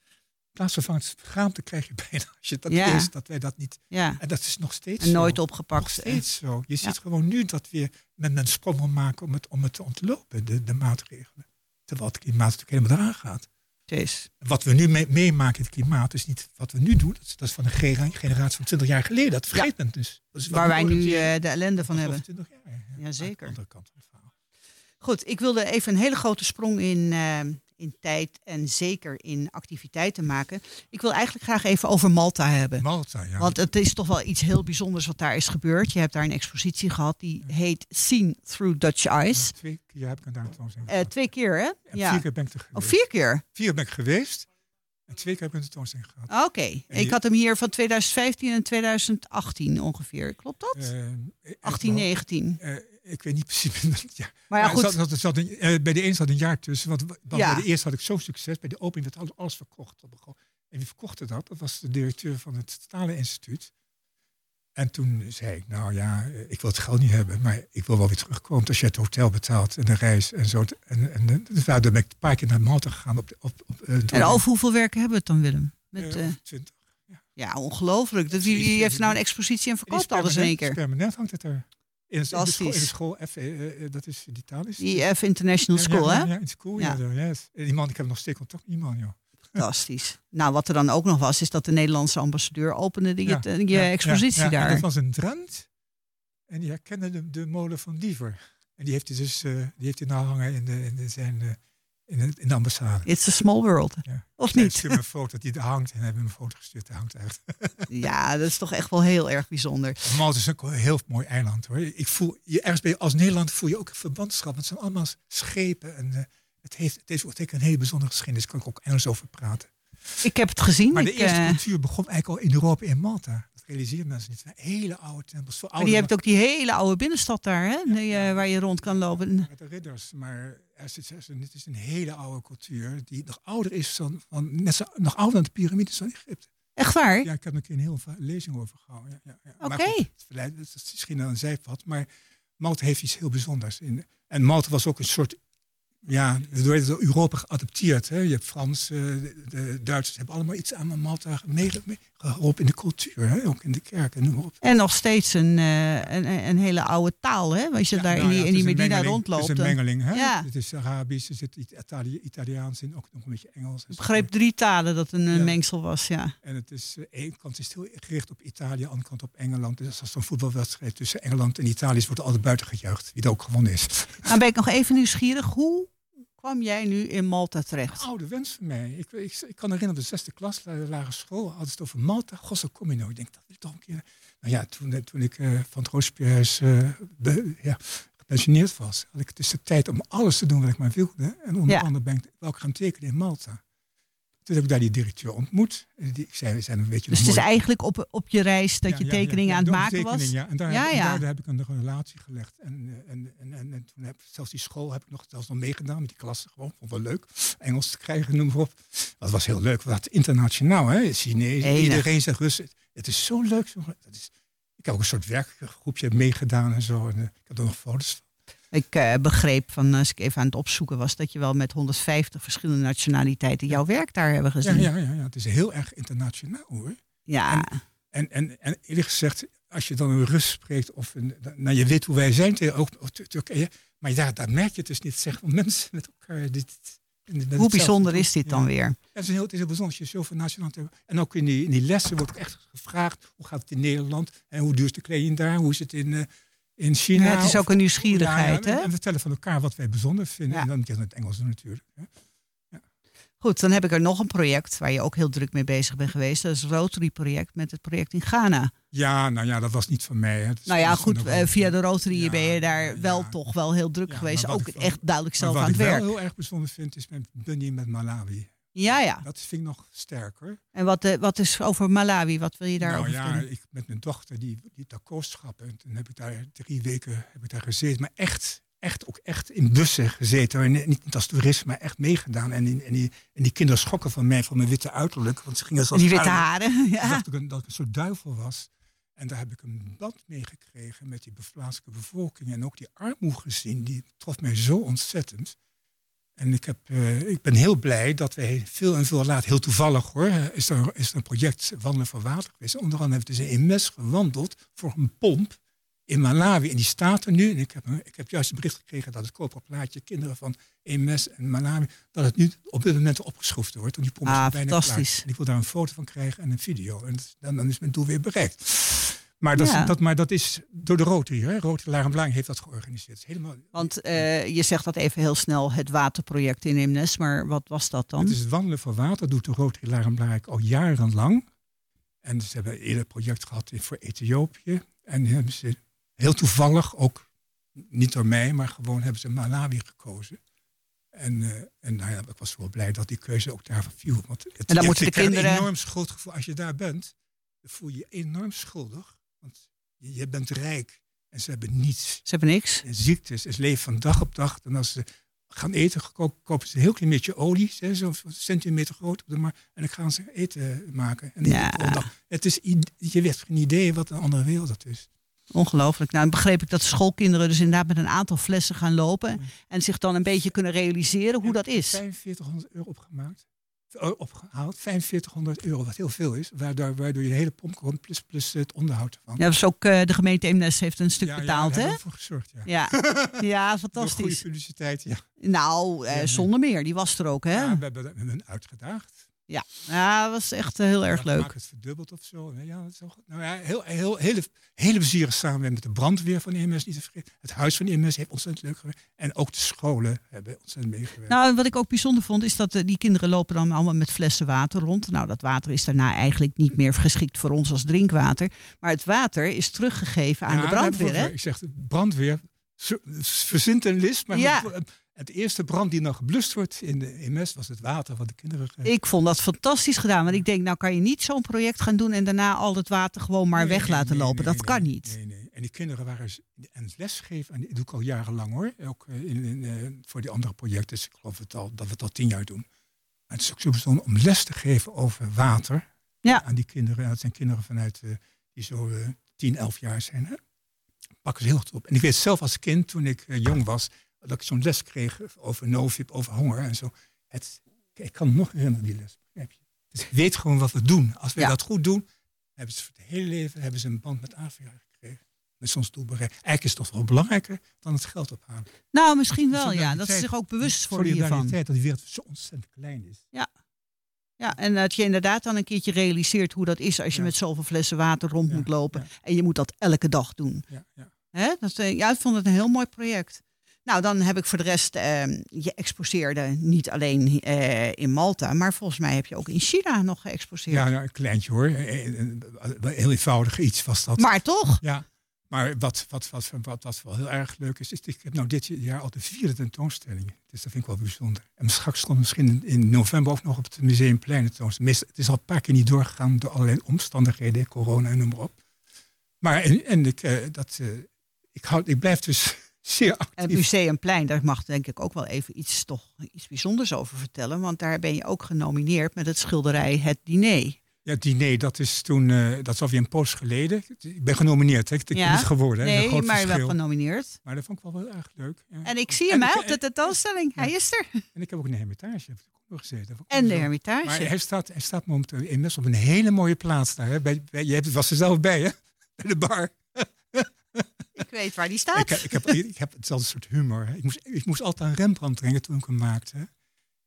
Plaatsvervangend schaamte krijg je bijna als je dat Ja. leest, dat wij dat niet... Ja, En dat is nog steeds en nooit zo. opgepakt. Nog steeds zo. Je ziet gewoon nu dat we met een sprong maken om het, om het te ontlopen, de, de maatregelen. Terwijl het klimaat natuurlijk helemaal eraan gaat. Precies. Wat we nu mee- meemaken in het klimaat is niet wat we nu doen. Dat is, dat is van een generatie van 20 jaar geleden. Dat vergeet men dus. Is Waar wij nu eh, de ellende van is hebben. over 20 jaar. Jazeker. Aan de andere kant van het verhaal. Goed, ik wilde even een hele grote sprong in, eh, in tijd en zeker in activiteiten maken. Ik wil eigenlijk graag even over Malta hebben. Malta, ja. Want het is toch wel iets heel bijzonders wat daar is gebeurd. Je hebt daar een expositie gehad die heet Seen Through Dutch Eyes. Twee keer heb ik daar Eh, twee keer, hè? Ja. Vier keer ben ik er Oh, geweest. vier keer? Vier ben ik geweest. En twee keer heb ik een tentoonstelling gehad. Oké. En Ik had hem hier van 2015 en 2018 ongeveer. Klopt dat? Eh, 18, 19. eh, ik weet niet precies. ja. Maar ja, Maar goed. zat, zat een, eh, bij de een zat een jaar tussen. Want want Ja. bij de eerste had ik zo'n succes. Bij de opening werd alles, alles verkocht. En wie verkochte dat? Dat was de directeur van het Stalen Instituut. En toen zei ik, nou ja, eh, ik wil het geld niet hebben, maar ik wil wel weer terugkomen. Als je het hotel betaalt en de reis en zo. En, en, en dus daardoor ben ik een paar keer naar Malta gegaan. Op, de- op, op, eh, En over hoeveel werken hebben we het dan, Willem? Met, eh, eh, 20. ja, ongelooflijk. Dat, wie, wie heeft nou een expositie en verkoopt alles in één keer? Permanent hangt het er. In, de- in de school, in de Fantastisch. school F, eh, eh, dat is digitaal is. IF International Ja, School, ja, hè? Ja, in school, ja. Ja. ja, yes. Die man, ik heb nog steeds contact met die man, joh. Fantastisch. Nou, wat er dan ook nog was, is dat de Nederlandse ambassadeur opende die Ja, eh, je ja, expositie ja, ja. Daar. dat was een Drent. En die herkende de, de molen van Diever. En die heeft hij dus, eh, die heeft hij nou hangen in, de, in de zijn, eh, in, het- in de ambassade. It's a small world. Ja. Of niet? stuurde me een foto die er hangt en hebben me een foto gestuurd. Die hangt echt. Ja, dat is toch echt wel heel erg bijzonder. Malta is ook een heel mooi eiland hoor. Ik voel, je, ergens als Nederland voel je ook een verbandschap. Want het zijn allemaal schepen. En eh, het heeft, het heeft ook een hele bijzondere geschiedenis. Daar kan ik ook Engels over praten. Ik heb het gezien. Maar de ik, eerste eh, cultuur begon eigenlijk al in Europa in Malta. Dat realiseren mensen niet. Het zijn hele oude tempels. Veel maar die hebt ook die hele oude binnenstad daar, hè? Die, eh, waar je rond kan lopen. met de ridders. Maar het is een hele oude cultuur. Die nog ouder is dan, van, net zo, nog ouder dan de piramides van Egypte. Echt waar? Ja, ik heb er een keer een hele va- lezing over gehouden. Ja, ja, ja. Oké. goed, het is misschien een zijpad. Maar Malta heeft iets heel bijzonders. In. En Malta was ook een soort... Ja, door door Europa geadopteerd. Hè. Je hebt Frans, eh, de, de Duitsers hebben allemaal iets aan Malta mee- mee- geholpen in de cultuur. Hè. Ook in de kerk en noem maar op. En nog steeds een, eh, een, een hele oude taal, hè? Als je Ja, daar nou in die, ja, in het die een Medina rondloopt. Het is een mengeling. Hè? Ja. Het is Arabisch, er zit Itali- Italiaans in, ook nog een beetje Engels. Ik begreep drie talen dat een eh, Ja. mengsel was, ja. En het is, eh, één kant is heel gericht op Italië, de andere kant op Engeland. Dus als een voetbalwedstrijd tussen Engeland en Italië is, wordt er altijd buiten gejuicht. Wie er ook gewonnen is. Dan ben ik nog even nieuwsgierig. Hoe kwam jij nu in Malta terecht? Oude wens van mij. Ik, ik, ik kan herinneren de zesde klas, de lagere school, hadden het over Malta. Je nou. Ik denk, dat ik toch een keer. Nou ja, toen, eh, toen ik eh, van het Roospeerhuis eh, ja, gepensioneerd was, had ik dus de tijd om alles te doen wat ik maar wilde. En onder Ja. andere ben ik wel gaan tekenen in Malta. Toen heb ik daar die directeur ontmoet. Die, ik zei, we zijn een beetje Dus het is eigenlijk op, op je reis dat Ja, je ja, tekeningen ja, aan het maken was? Ja, en daar, Ja, heb, en daar heb ik een relatie gelegd. En, eh, en, en, en, en toen heb ik zelfs die school heb ik nog, zelfs nog meegedaan met die klassen. Gewoon, vond wel leuk. Engels te krijgen, noem maar op. Dat was heel leuk. Wat internationaal, hè? Chinees, Enig. iedereen zegt Rus. Het is zo leuk. Zo, dat is, ik heb ook een soort werkgroepje meegedaan en zo. En, eh, ik heb er nog foto's van. Ik eh, begreep van, als ik even aan het opzoeken was, dat je wel met 150 verschillende nationaliteiten jouw werk daar hebben gezien. ja, ja, ja, het is heel erg internationaal hoor. Ja. En, en, en eerlijk gezegd, als je dan een Rus spreekt, of een, nou, je weet hoe wij zijn ook ook Tur- Turkije, maar ja, dat merk je dus niet. Zeg, want mensen met elkaar. Dit, met Hoe bijzonder is dit dan Ja. weer? Ja, het is heel, het is heel bijzonder als je zoveel nationaliteiten hebt. En ook in die, in die lessen wordt echt gevraagd, hoe gaat het in Nederland? En hoe duur is de kleding daar? Hoe is het in, eh, in China? Ja, het is ook een nieuwsgierigheid, Ja, ja, hè? En we vertellen van elkaar wat wij bijzonder vinden. Ja. En dan moet je in het Engels doen natuurlijk. Goed, dan heb ik er nog een project waar je ook heel druk mee bezig bent geweest. Dat is het Rotary project met het project in Ghana. Ja, nou ja, dat was niet van mij. hè. Nou ja, goed, eh, via de Rotary ben je daar wel toch wel heel druk geweest. wat Ook ik wel- echt duidelijk zelf wat aan het ik wel werk. heel erg bijzonder vind, is met Bunny met Malawi. Ja, ja. Dat vind ik nog sterker. En wat, eh, wat is over Malawi? Wat wil je daarover nou ja, ik met mijn dochter, die, die koostschappen. En toen heb ik daar drie weken heb ik daar gezeten. Maar echt, echt ook echt in bussen gezeten. hoor. Niet, niet als toerist, maar echt meegedaan. En, die- en, die, en die kinderen schokken van mij, van mijn witte uiterlijk. Want ze gingen zoals Die witte haren. Ja. ik dat ik een soort duivel was. En daar heb ik een band mee gekregen met die plaatselijke bevolking. En ook die armoede gezien, die trof mij zo ontzettend. En ik, heb, eh, ik ben heel blij dat wij veel en veel later, heel toevallig hoor, eh, is er, is er een project Wandelen voor Water geweest. Onder andere heeft dus een mes gewandeld voor een pomp in Malawi. En die staat er nu. En ik heb, ik heb juist een bericht gekregen dat het koperen plaatje kinderen van EMS en Malawi, dat het nu op dit moment opgeschroefd wordt. Want die pomp is Ah, bijna fantastisch. klaar. En ik wil daar een foto van krijgen en een video. En dan, dan is mijn doel weer bereikt. Maar dat, Ja. is, dat, maar dat is door de Rotary. Hè? Laren Belang heeft dat georganiseerd. Is helemaal, Want eh, je zegt dat even heel snel, het waterproject in Eemnes. Maar wat was dat dan? Het is het wandelen voor water, doet de Rotary Larenblaak al jarenlang. En ze hebben eerder een project gehad voor Ethiopië. En hebben ze heel toevallig, ook niet door mij, maar gewoon hebben ze Malawi gekozen. En, eh, en nou ja, ik was wel blij dat die keuze ook daarvan viel. Want het, En dan je- moeten je de kinderen- een enorm schuldgevoel. Als je daar bent, dan voel je je enorm schuldig. Want je, je bent rijk en ze hebben niets Ze hebben niks. en ziektes. Ze leven van dag op dag. En als ze gaan eten, ko- kopen ze een heel klein beetje olie, zo'n centimeter groot op de markt. En dan gaan ze eten maken. En Ja. het is, je hebt geen idee wat een andere wereld dat is. Ongelooflijk. Nou, dan begreep ik dat schoolkinderen dus inderdaad met een aantal flessen gaan lopen. En zich dan een beetje kunnen realiseren hoe dat is. 4500 euro opgemaakt. Eh, Opgehaald, 4500 euro, wat heel veel is. Waardoor, waardoor je de hele pomp komt, plus, plus het onderhoud ervan. Ja, dus ook eh, de gemeente Eemnes heeft een stuk Ja, betaald, ja, hè? gezorgd, ja. Ja, ja Door goede fantastisch. publiciteit, ja. Nou, eh, zonder meer. Die was er ook, hè? Ja, we hebben hen uitgedaagd. Ja, ja dat was echt eh, heel erg leuk. Het verdubbeld of zo. Ja, dat is wel goed. nou ja, heel, heel, hele, hele plezierige samenwerking met de brandweer van de EMS. Niet te vergeten. Het huis van de EMS heeft ontzettend leuk gewerkt. En ook de scholen hebben ontzettend meegewerkt. Nou, wat ik ook bijzonder vond, is dat eh, die kinderen lopen dan allemaal met flessen water rond. Nou, dat water is daarna eigenlijk niet meer geschikt voor ons als drinkwater. Maar het water is teruggegeven aan Ja, de brandweer. Hè? Ik zeg, de brandweer verzint een list. Maar Ja. het eerste brand die nog geblust wordt in de EMS was het water wat de kinderen... ge- Ik vond dat fantastisch gedaan. Want ik denk, nou kan je niet zo'n project gaan doen en daarna al het water gewoon maar Nee, weg nee, laten nee, lopen. dat kan niet. Nee, nee. En die kinderen waren het lesgeven. En dat doe ik al jarenlang hoor. Ook eh, in, in, eh, voor die andere projecten. Dus ik geloof het al, dat we het al tien jaar doen. Maar het is ook zo bijzonder om les te geven over water. Ja. Aan die kinderen. Dat zijn kinderen vanuit eh, die zo eh 10, 11 jaar zijn. Hè? Pakken ze heel goed op. En ik weet zelf als kind, toen ik eh, jong was, dat ik zo'n les kreeg over novip, over honger en zo. Het, ik kan nog herinneren die les. begrijp je? Dus ik weet gewoon wat we doen. Als we Ja. dat goed doen, hebben ze voor het hele leven hebben ze een band met Afrika gekregen. Met ons doel bereikt. Eigenlijk is het toch wel belangrijker dan het geld ophalen. Nou, misschien wel, ja. Dat ze zich ook bewust worden hiervan. Solidariteit, dat die wereld zo ontzettend klein is. Ja, en dat je inderdaad dan een keertje realiseert hoe dat is als je Ja. met zoveel flessen water rond Ja, moet lopen. ja. En je moet dat elke dag doen. Ja, ja. Hè? Dat, eh, ja, ik vond het een heel mooi project. Nou, dan heb ik voor de rest, eh, je exposeerde niet alleen eh, in Malta, maar volgens mij heb je ook in China nog geëxposeerd. ja nou, een kleintje hoor. Eh, eh, Heel eenvoudig iets was dat. Maar toch? Ja, maar wat, wat, wat, wat, wat wel heel erg leuk is, is ik heb nou dit jaar al de vierde tentoonstelling. Dus dat vind ik wel bijzonder. En straks komt misschien in, in november ook nog op het Museumplein tentoonstelling. Het is al een paar keer niet doorgegaan door allerlei omstandigheden, corona en noem maar op. Maar en, en ik, dat, ik, houd, ik blijf dus zeer Het actief. Museumplein, daar mag denk ik ook wel even iets, toch, iets bijzonders over vertellen. Want daar ben je ook genomineerd met het schilderij Het Diner. Ja, het diner, dat is toen, eh, dat is alweer een poos geleden. Ik ben genomineerd, hè. ik ben Ja. niet geworden. Hè. Nee, een groot maar wel genomineerd. Maar dat vond ik wel heel erg leuk. ja. En ik zie En hem hè, ik- op de tentoonstelling. Hij is er. En ik heb ook de Hermitage gezeten. En de Hermitage. Maar hij staat, hij staat momenteel in Mes op een hele mooie plaats daar. Hè? Bij, bij, je hebt, was er zelf bij, hè? Bij de bar. Ik weet waar die staat. Ik, heb- ik, heb, ik heb hetzelfde soort humor. hè. Ik moest, ik moest altijd aan Rembrandt denken toen ik hem maakte. hè.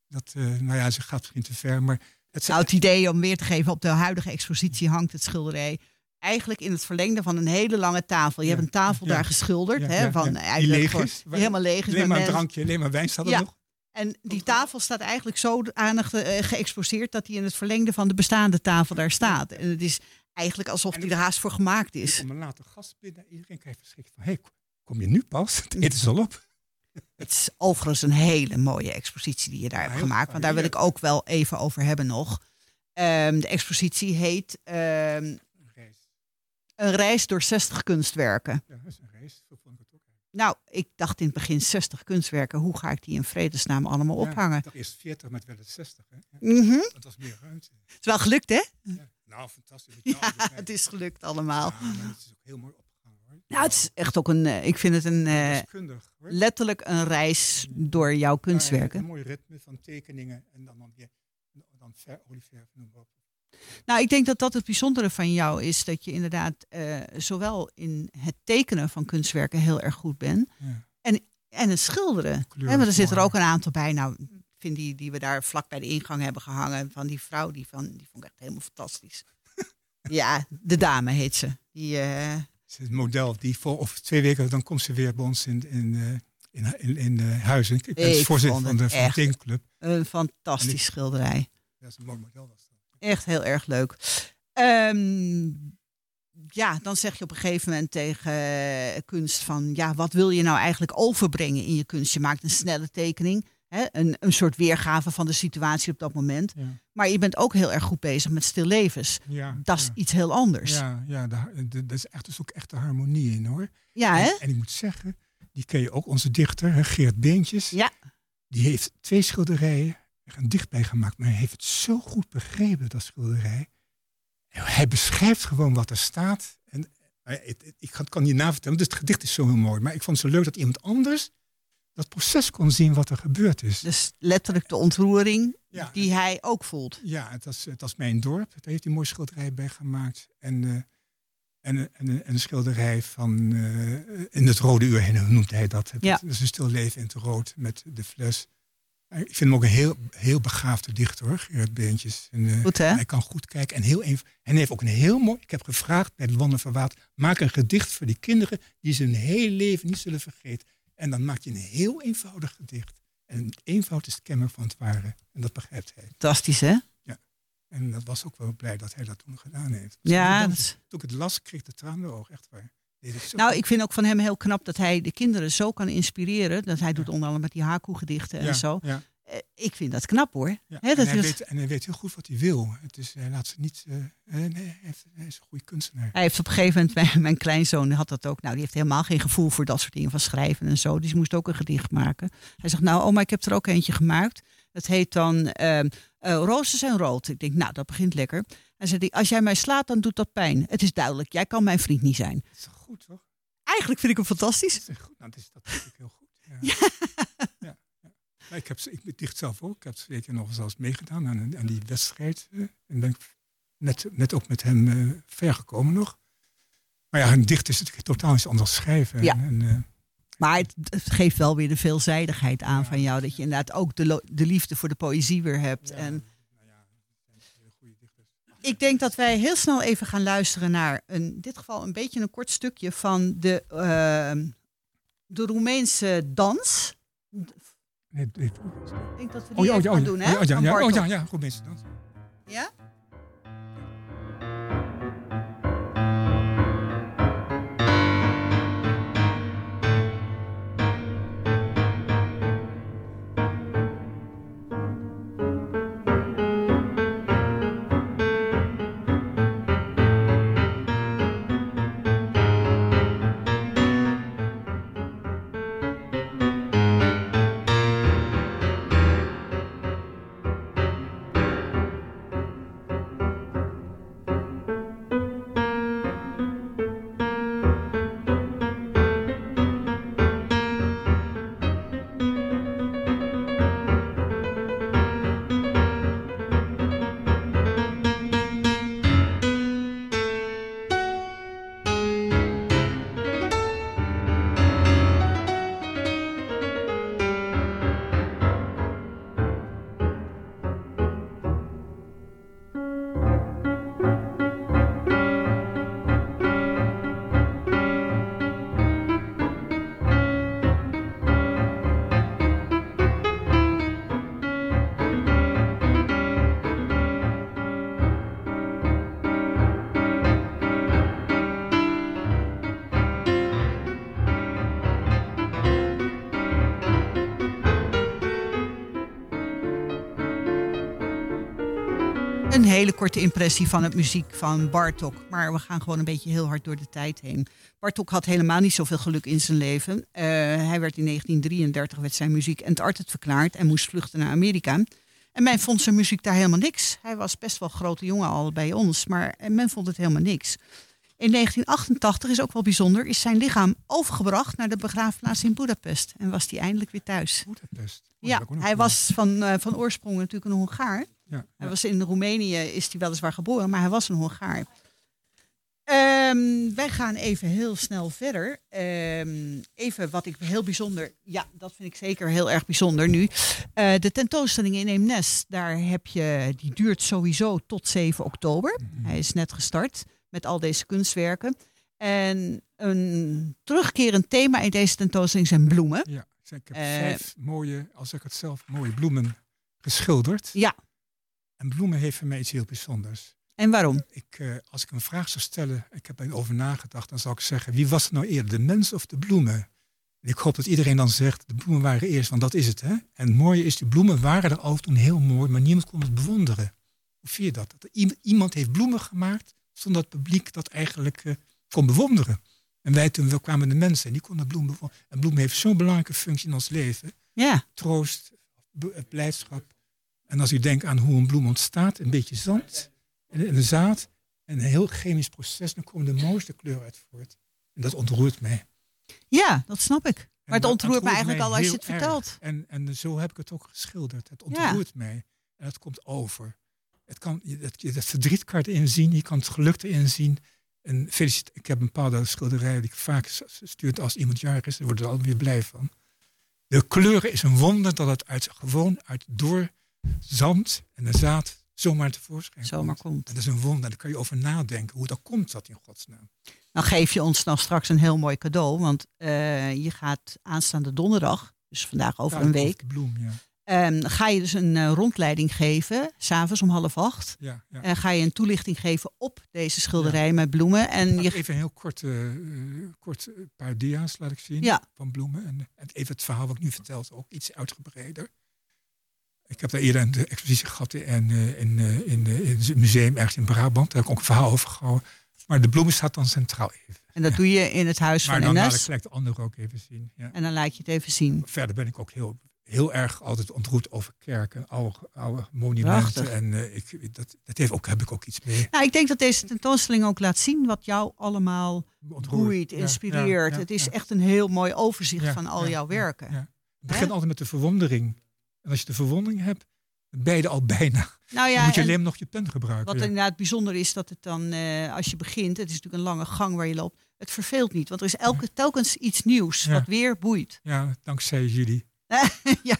Dat, eh, nou ja, ze gaat misschien te ver, maar... Het, Nou, het idee om weer te geven op de huidige expositie hangt het schilderij eigenlijk in het verlengde van een hele lange tafel. Je Ja, hebt een tafel ja. daar geschilderd, Ja, hè, van. Die eigenlijk leeg is. die helemaal leeg is. alleen maar een drankje, alleen maar wijn staat er nog. En die tafel staat eigenlijk zodanig eh, geëxposeerd dat hij in het verlengde van de bestaande tafel daar staat. En het is eigenlijk alsof hij er haast voor gemaakt is. kom een later gast binnen. Iedereen kijkt verschrikt van, hey, kom je nu pas? Het eten is al op. Het is overigens een hele mooie expositie die je daar hebt heel gemaakt. Want daar wil ik ook wel even over hebben nog. Ehm, de expositie heet ehm, Reis. Een reis door 60 kunstwerken. Ja, dat is een reis. Zo vond ik het ook. Nou, ik dacht in het begin 60 kunstwerken. Hoe ga ik die in vredesnaam allemaal Ja, ophangen? ik dacht eerst 40, maar het werd het 60. Hè? Mhm. Dat was meer ruimte. Het is wel gelukt, hè? Ja. Nou, fantastisch. Ja, het is gelukt allemaal. Ja, het is ook heel mooi opgehangen hoor. Nou, het is echt ook een, eh, ik vind het een, eh, letterlijk een reis door jouw kunstwerken. Een mooi ritme van tekeningen en dan, dan weer dan ver, olieverf noem maar op. Nou, ik denk dat dat het bijzondere van jou is. Dat je inderdaad eh, zowel in het tekenen van kunstwerken heel erg goed bent. Ja. En het schilderen. kleur er is zit er ook een aantal bij. Nou, vind die die we daar vlak bij de ingang hebben gehangen. Van die vrouw, die, van, die vond ik echt helemaal fantastisch. ja, de dame heet ze. Die, eh, is het model die voor over twee weken, dan komt ze weer bij ons in, in, eh, in, in, in eh, Huizen. Ik ben Ik voorzitter van de, echt- tekenclub. een fantastisch ik- schilderij. Dat is een mooi model. Was dat. Echt heel erg leuk. Ehm, ja, dan zeg je op een gegeven moment tegen kunst van... ja, wat wil je nou eigenlijk overbrengen in je kunst? Je maakt een snelle tekening, hè? Een, een soort weergave van de situatie op dat moment. Ja, Maar je bent ook heel erg goed bezig met stillevens. ja, Dat is ja. iets heel anders. Ja, Ja, ja daar is echt dus ook echt de harmonie in hoor. hè? En, en ik moet zeggen, die ken je ook, onze dichter, hè, Geert Beentjes. Ja. Die heeft twee schilderijen er een dichtbij gemaakt, maar hij heeft het zo goed begrepen, dat schilderij. Hij beschrijft gewoon wat er staat. En eh, ik kan niet navertellen, dus het gedicht is zo heel mooi. Maar ik vond het zo leuk dat iemand anders dat proces kon zien wat er gebeurd is. Dus letterlijk de ontroering Ja. die hij ook voelt. Ja, het was, het was mijn dorp. Daar heeft hij een mooi schilderij bij gemaakt. En, eh, en, en, een schilderij van eh, in het rode uur heen, noemt hij dat? Ja. Dat is een stil leven in het rood met de fles. Ik vind hem ook een heel, heel begaafde dichter hoor, Gerard Beentjes. En, eh, Goed, hè? Hij kan goed kijken en heel En hij heeft ook een heel mooi. Ik heb gevraagd bij de Wanden van Water. Maak een gedicht voor die kinderen die ze hun hele leven niet zullen vergeten. En dan maak je een heel eenvoudig gedicht. En eenvoud is het kenmerk van het ware. En dat begrijpt hij. Fantastisch, hè? En dat was ook wel blij dat hij dat toen gedaan heeft. Ja, toen, dat toen ik het las, kreeg de tranen in de ogen. Echt waar. Nou, ik vind ook van hem heel knap dat hij de kinderen zo kan inspireren. Dat hij doet onder andere met die haku-gedichten Ja, en zo. Ja, Ik vind dat knap hoor. ja. Hè, en, dat hij weet, en hij weet heel goed wat hij wil. Het is, hij laat ze niet. eh, eh, nee, hij, heeft- hij is een goede kunstenaar. Hij heeft op een gegeven moment, mijn, mijn kleinzoon had dat ook. Nou, die heeft helemaal geen gevoel voor dat soort dingen van schrijven en zo. Dus moest ook een gedicht maken. Hij zegt, nou oma, ik heb er ook eentje gemaakt. Dat heet dan ehm eh, Rozen zijn rood. Ik denk, nou, dat begint lekker. Hij zei, als jij mij slaat, dan doet dat pijn. Het is duidelijk, jij kan mijn vriend niet zijn. Dat is goed, toch? Eigenlijk vind ik hem fantastisch. Dat is goed. Nou, dat is dat vind ik heel goed. Ja. Ja. Maar ik, heb, ik dicht zelf ook. Ik heb twee keer nog zelfs meegedaan aan, aan die wedstrijd. eh, en ben ik net, net ook met hem eh, ver gekomen nog. Maar ja, een dicht is natuurlijk totaal iets anders schrijven. Ja. En, eh, Maar het, het geeft wel weer de veelzijdigheid aan Ja. van jou. Dat je inderdaad ook de, de liefde voor de poëzie weer hebt. ja, En nou ja, het zijn hele goede dichters. ik denk dat wij heel snel even gaan luisteren naar een, in dit geval een beetje een kort stukje van de, ehm, de Roemeense dans. Ik denk dat we die Oh ja, oh ja, gaan oh doen, ja, hè? oh ja, ja, oh Bartok. ja, ja, goed mensen. Ja? Hele korte impressie van het muziek van Bartok. Maar we gaan gewoon een beetje heel hard door de tijd heen. Bartok had helemaal niet zoveel geluk in zijn leven. Eh, hij werd in 1933 werd zijn muziek entarted verklaard en moest vluchten naar Amerika. En men vond zijn muziek daar helemaal niks. Hij was best wel grote jongen al bij ons, maar eh, men vond het helemaal niks. In 1988 is ook wel bijzonder, is zijn lichaam overgebracht naar de begraafplaats in Budapest. En was hij eindelijk weer thuis. Boedapest. Oh, Ja, hij was van, eh, van oorsprong natuurlijk een Hongaar. Ja, Hij was in Roemenië, is hij weliswaar geboren, maar hij was een Hongaar. Ehm, wij gaan even heel snel verder. Ehm, even wat ik heel bijzonder, ja, dat vind ik zeker heel erg bijzonder nu. Eh, de tentoonstelling in Eemnes, daar heb je, die duurt sowieso tot 7 oktober. Hij is net gestart met al deze kunstwerken. En een terugkerend thema in deze tentoonstelling zijn bloemen. Ja, ik heb Eh, vijf mooie, als ik het zelf, mooie bloemen geschilderd. Ja. En bloemen heeft voor mij iets heel bijzonders. En waarom? Ik, eh, als ik een vraag zou stellen, ik heb erover nagedacht, dan zou ik zeggen, wie was er nou eerder, de mens of de bloemen? En ik hoop dat iedereen dan zegt, de bloemen waren eerst, want dat is het. Hè? En het mooie is, die bloemen waren er al toen heel mooi, maar niemand kon het bewonderen. Hoe vind je dat? er iemand heeft bloemen gemaakt, zonder dat het publiek dat eigenlijk eh, kon bewonderen. En wij toen we kwamen de mensen en die konden bloemen bewonderen. En bloemen heeft zo'n belangrijke functie in ons leven. Ja, Troost, blijdschap. En als u denkt aan hoe een bloem ontstaat, een beetje zand en een zaad, en een heel chemisch proces, dan komen de mooiste kleuren uit voort. En dat ontroert mij. ja dat snap ik. En Maar het ontroert me eigenlijk al als je het vertelt. En, en zo heb ik het ook geschilderd. Het Ja. ontroert mij. En het komt over. Het, kan, je- het, verdriet kan erin zien. Je kan het geluk erin zien. En ik heb een bepaalde schilderijen die ik vaak stuur als iemand jarig is. Daar worden er alweer blij van. De kleuren is een wonder dat het uit, gewoon uit door zand en de zaad zomaar tevoorschijn Zomaar komt. komt. En dat is een wonder. Daar kan je over nadenken. Hoe dat komt dat in godsnaam. Dan geef je ons nog straks een heel mooi cadeau. Want eh, je gaat aanstaande donderdag, dus vandaag over Ja, een week, bloem, ja. ehm, ga je dus een eh, rondleiding geven, s'avonds om half acht. ja, ga je een toelichting geven op deze schilderij met bloemen. En je, even een heel kort, eh, kort een paar dia's laat ik zien Ja. van bloemen. En, en even het verhaal wat ik nu vertel, ook iets uitgebreider. Ik heb daar eerder een expositie gehad in, eh, in, eh, in, eh, in het museum ergens in Brabant. Daar heb ik ook een verhaal over gehouden. Maar de bloemen staat dan centraal even. en dat doe je in het huis Maar van dan laat ik de andere ook even zien. Ja. En dan laat je het even zien. Verder ben ik ook heel, heel erg altijd ontroerd over kerken, oude, oude monumenten. Prachtig. En eh, ik, dat, dat heeft ook, heb ik ook iets mee. Nou, ik denk dat deze tentoonstelling ook laat zien wat jou allemaal Ontroerd. boeit, Ja, inspireert. het is echt een heel mooi overzicht van al jouw werken. Het begint altijd met de verwondering. En als je de verwondering hebt, dan er al bijna. Nou dan ja, moet je en alleen nog je pen gebruiken. wat ja. inderdaad bijzonder is, dat het dan, eh, als je begint, het is natuurlijk een lange gang waar je loopt, het verveelt niet. Want er is elke, telkens iets nieuws wat weer boeit. ja, dankzij jullie. ja,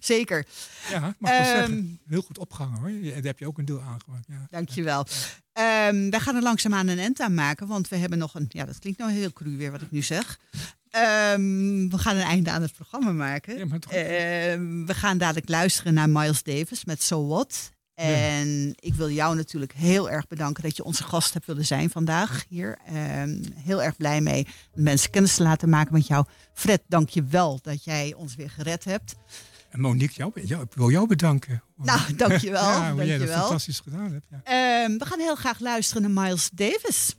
zeker. Ja, mag ik zeggen. Ehm, Heel goed opgehangen hoor. Daar heb je ook een deel aangemaakt. Ja. Dankjewel. Ehm wij gaan er langzaamaan een end aan maken, want we hebben nog een... Ja, dat klinkt nou heel cru weer wat ik nu zeg. Ehm, we gaan een einde aan het programma maken. Ja, maar toch- we gaan dadelijk luisteren naar Miles Davis met So What. En ik wil jou natuurlijk heel erg bedanken dat je onze gast hebt willen zijn vandaag hier. Ehm, heel erg blij mee mensen kennis te laten maken met jou. Fred, dank je wel dat jij ons weer gered hebt. En Monique, jou, jou, ik wil jou bedanken. Nou, dankjewel. Ja, hoe jij dat fantastisch gedaan hebt. Ja. Ehm, we gaan heel graag luisteren naar Miles Davis.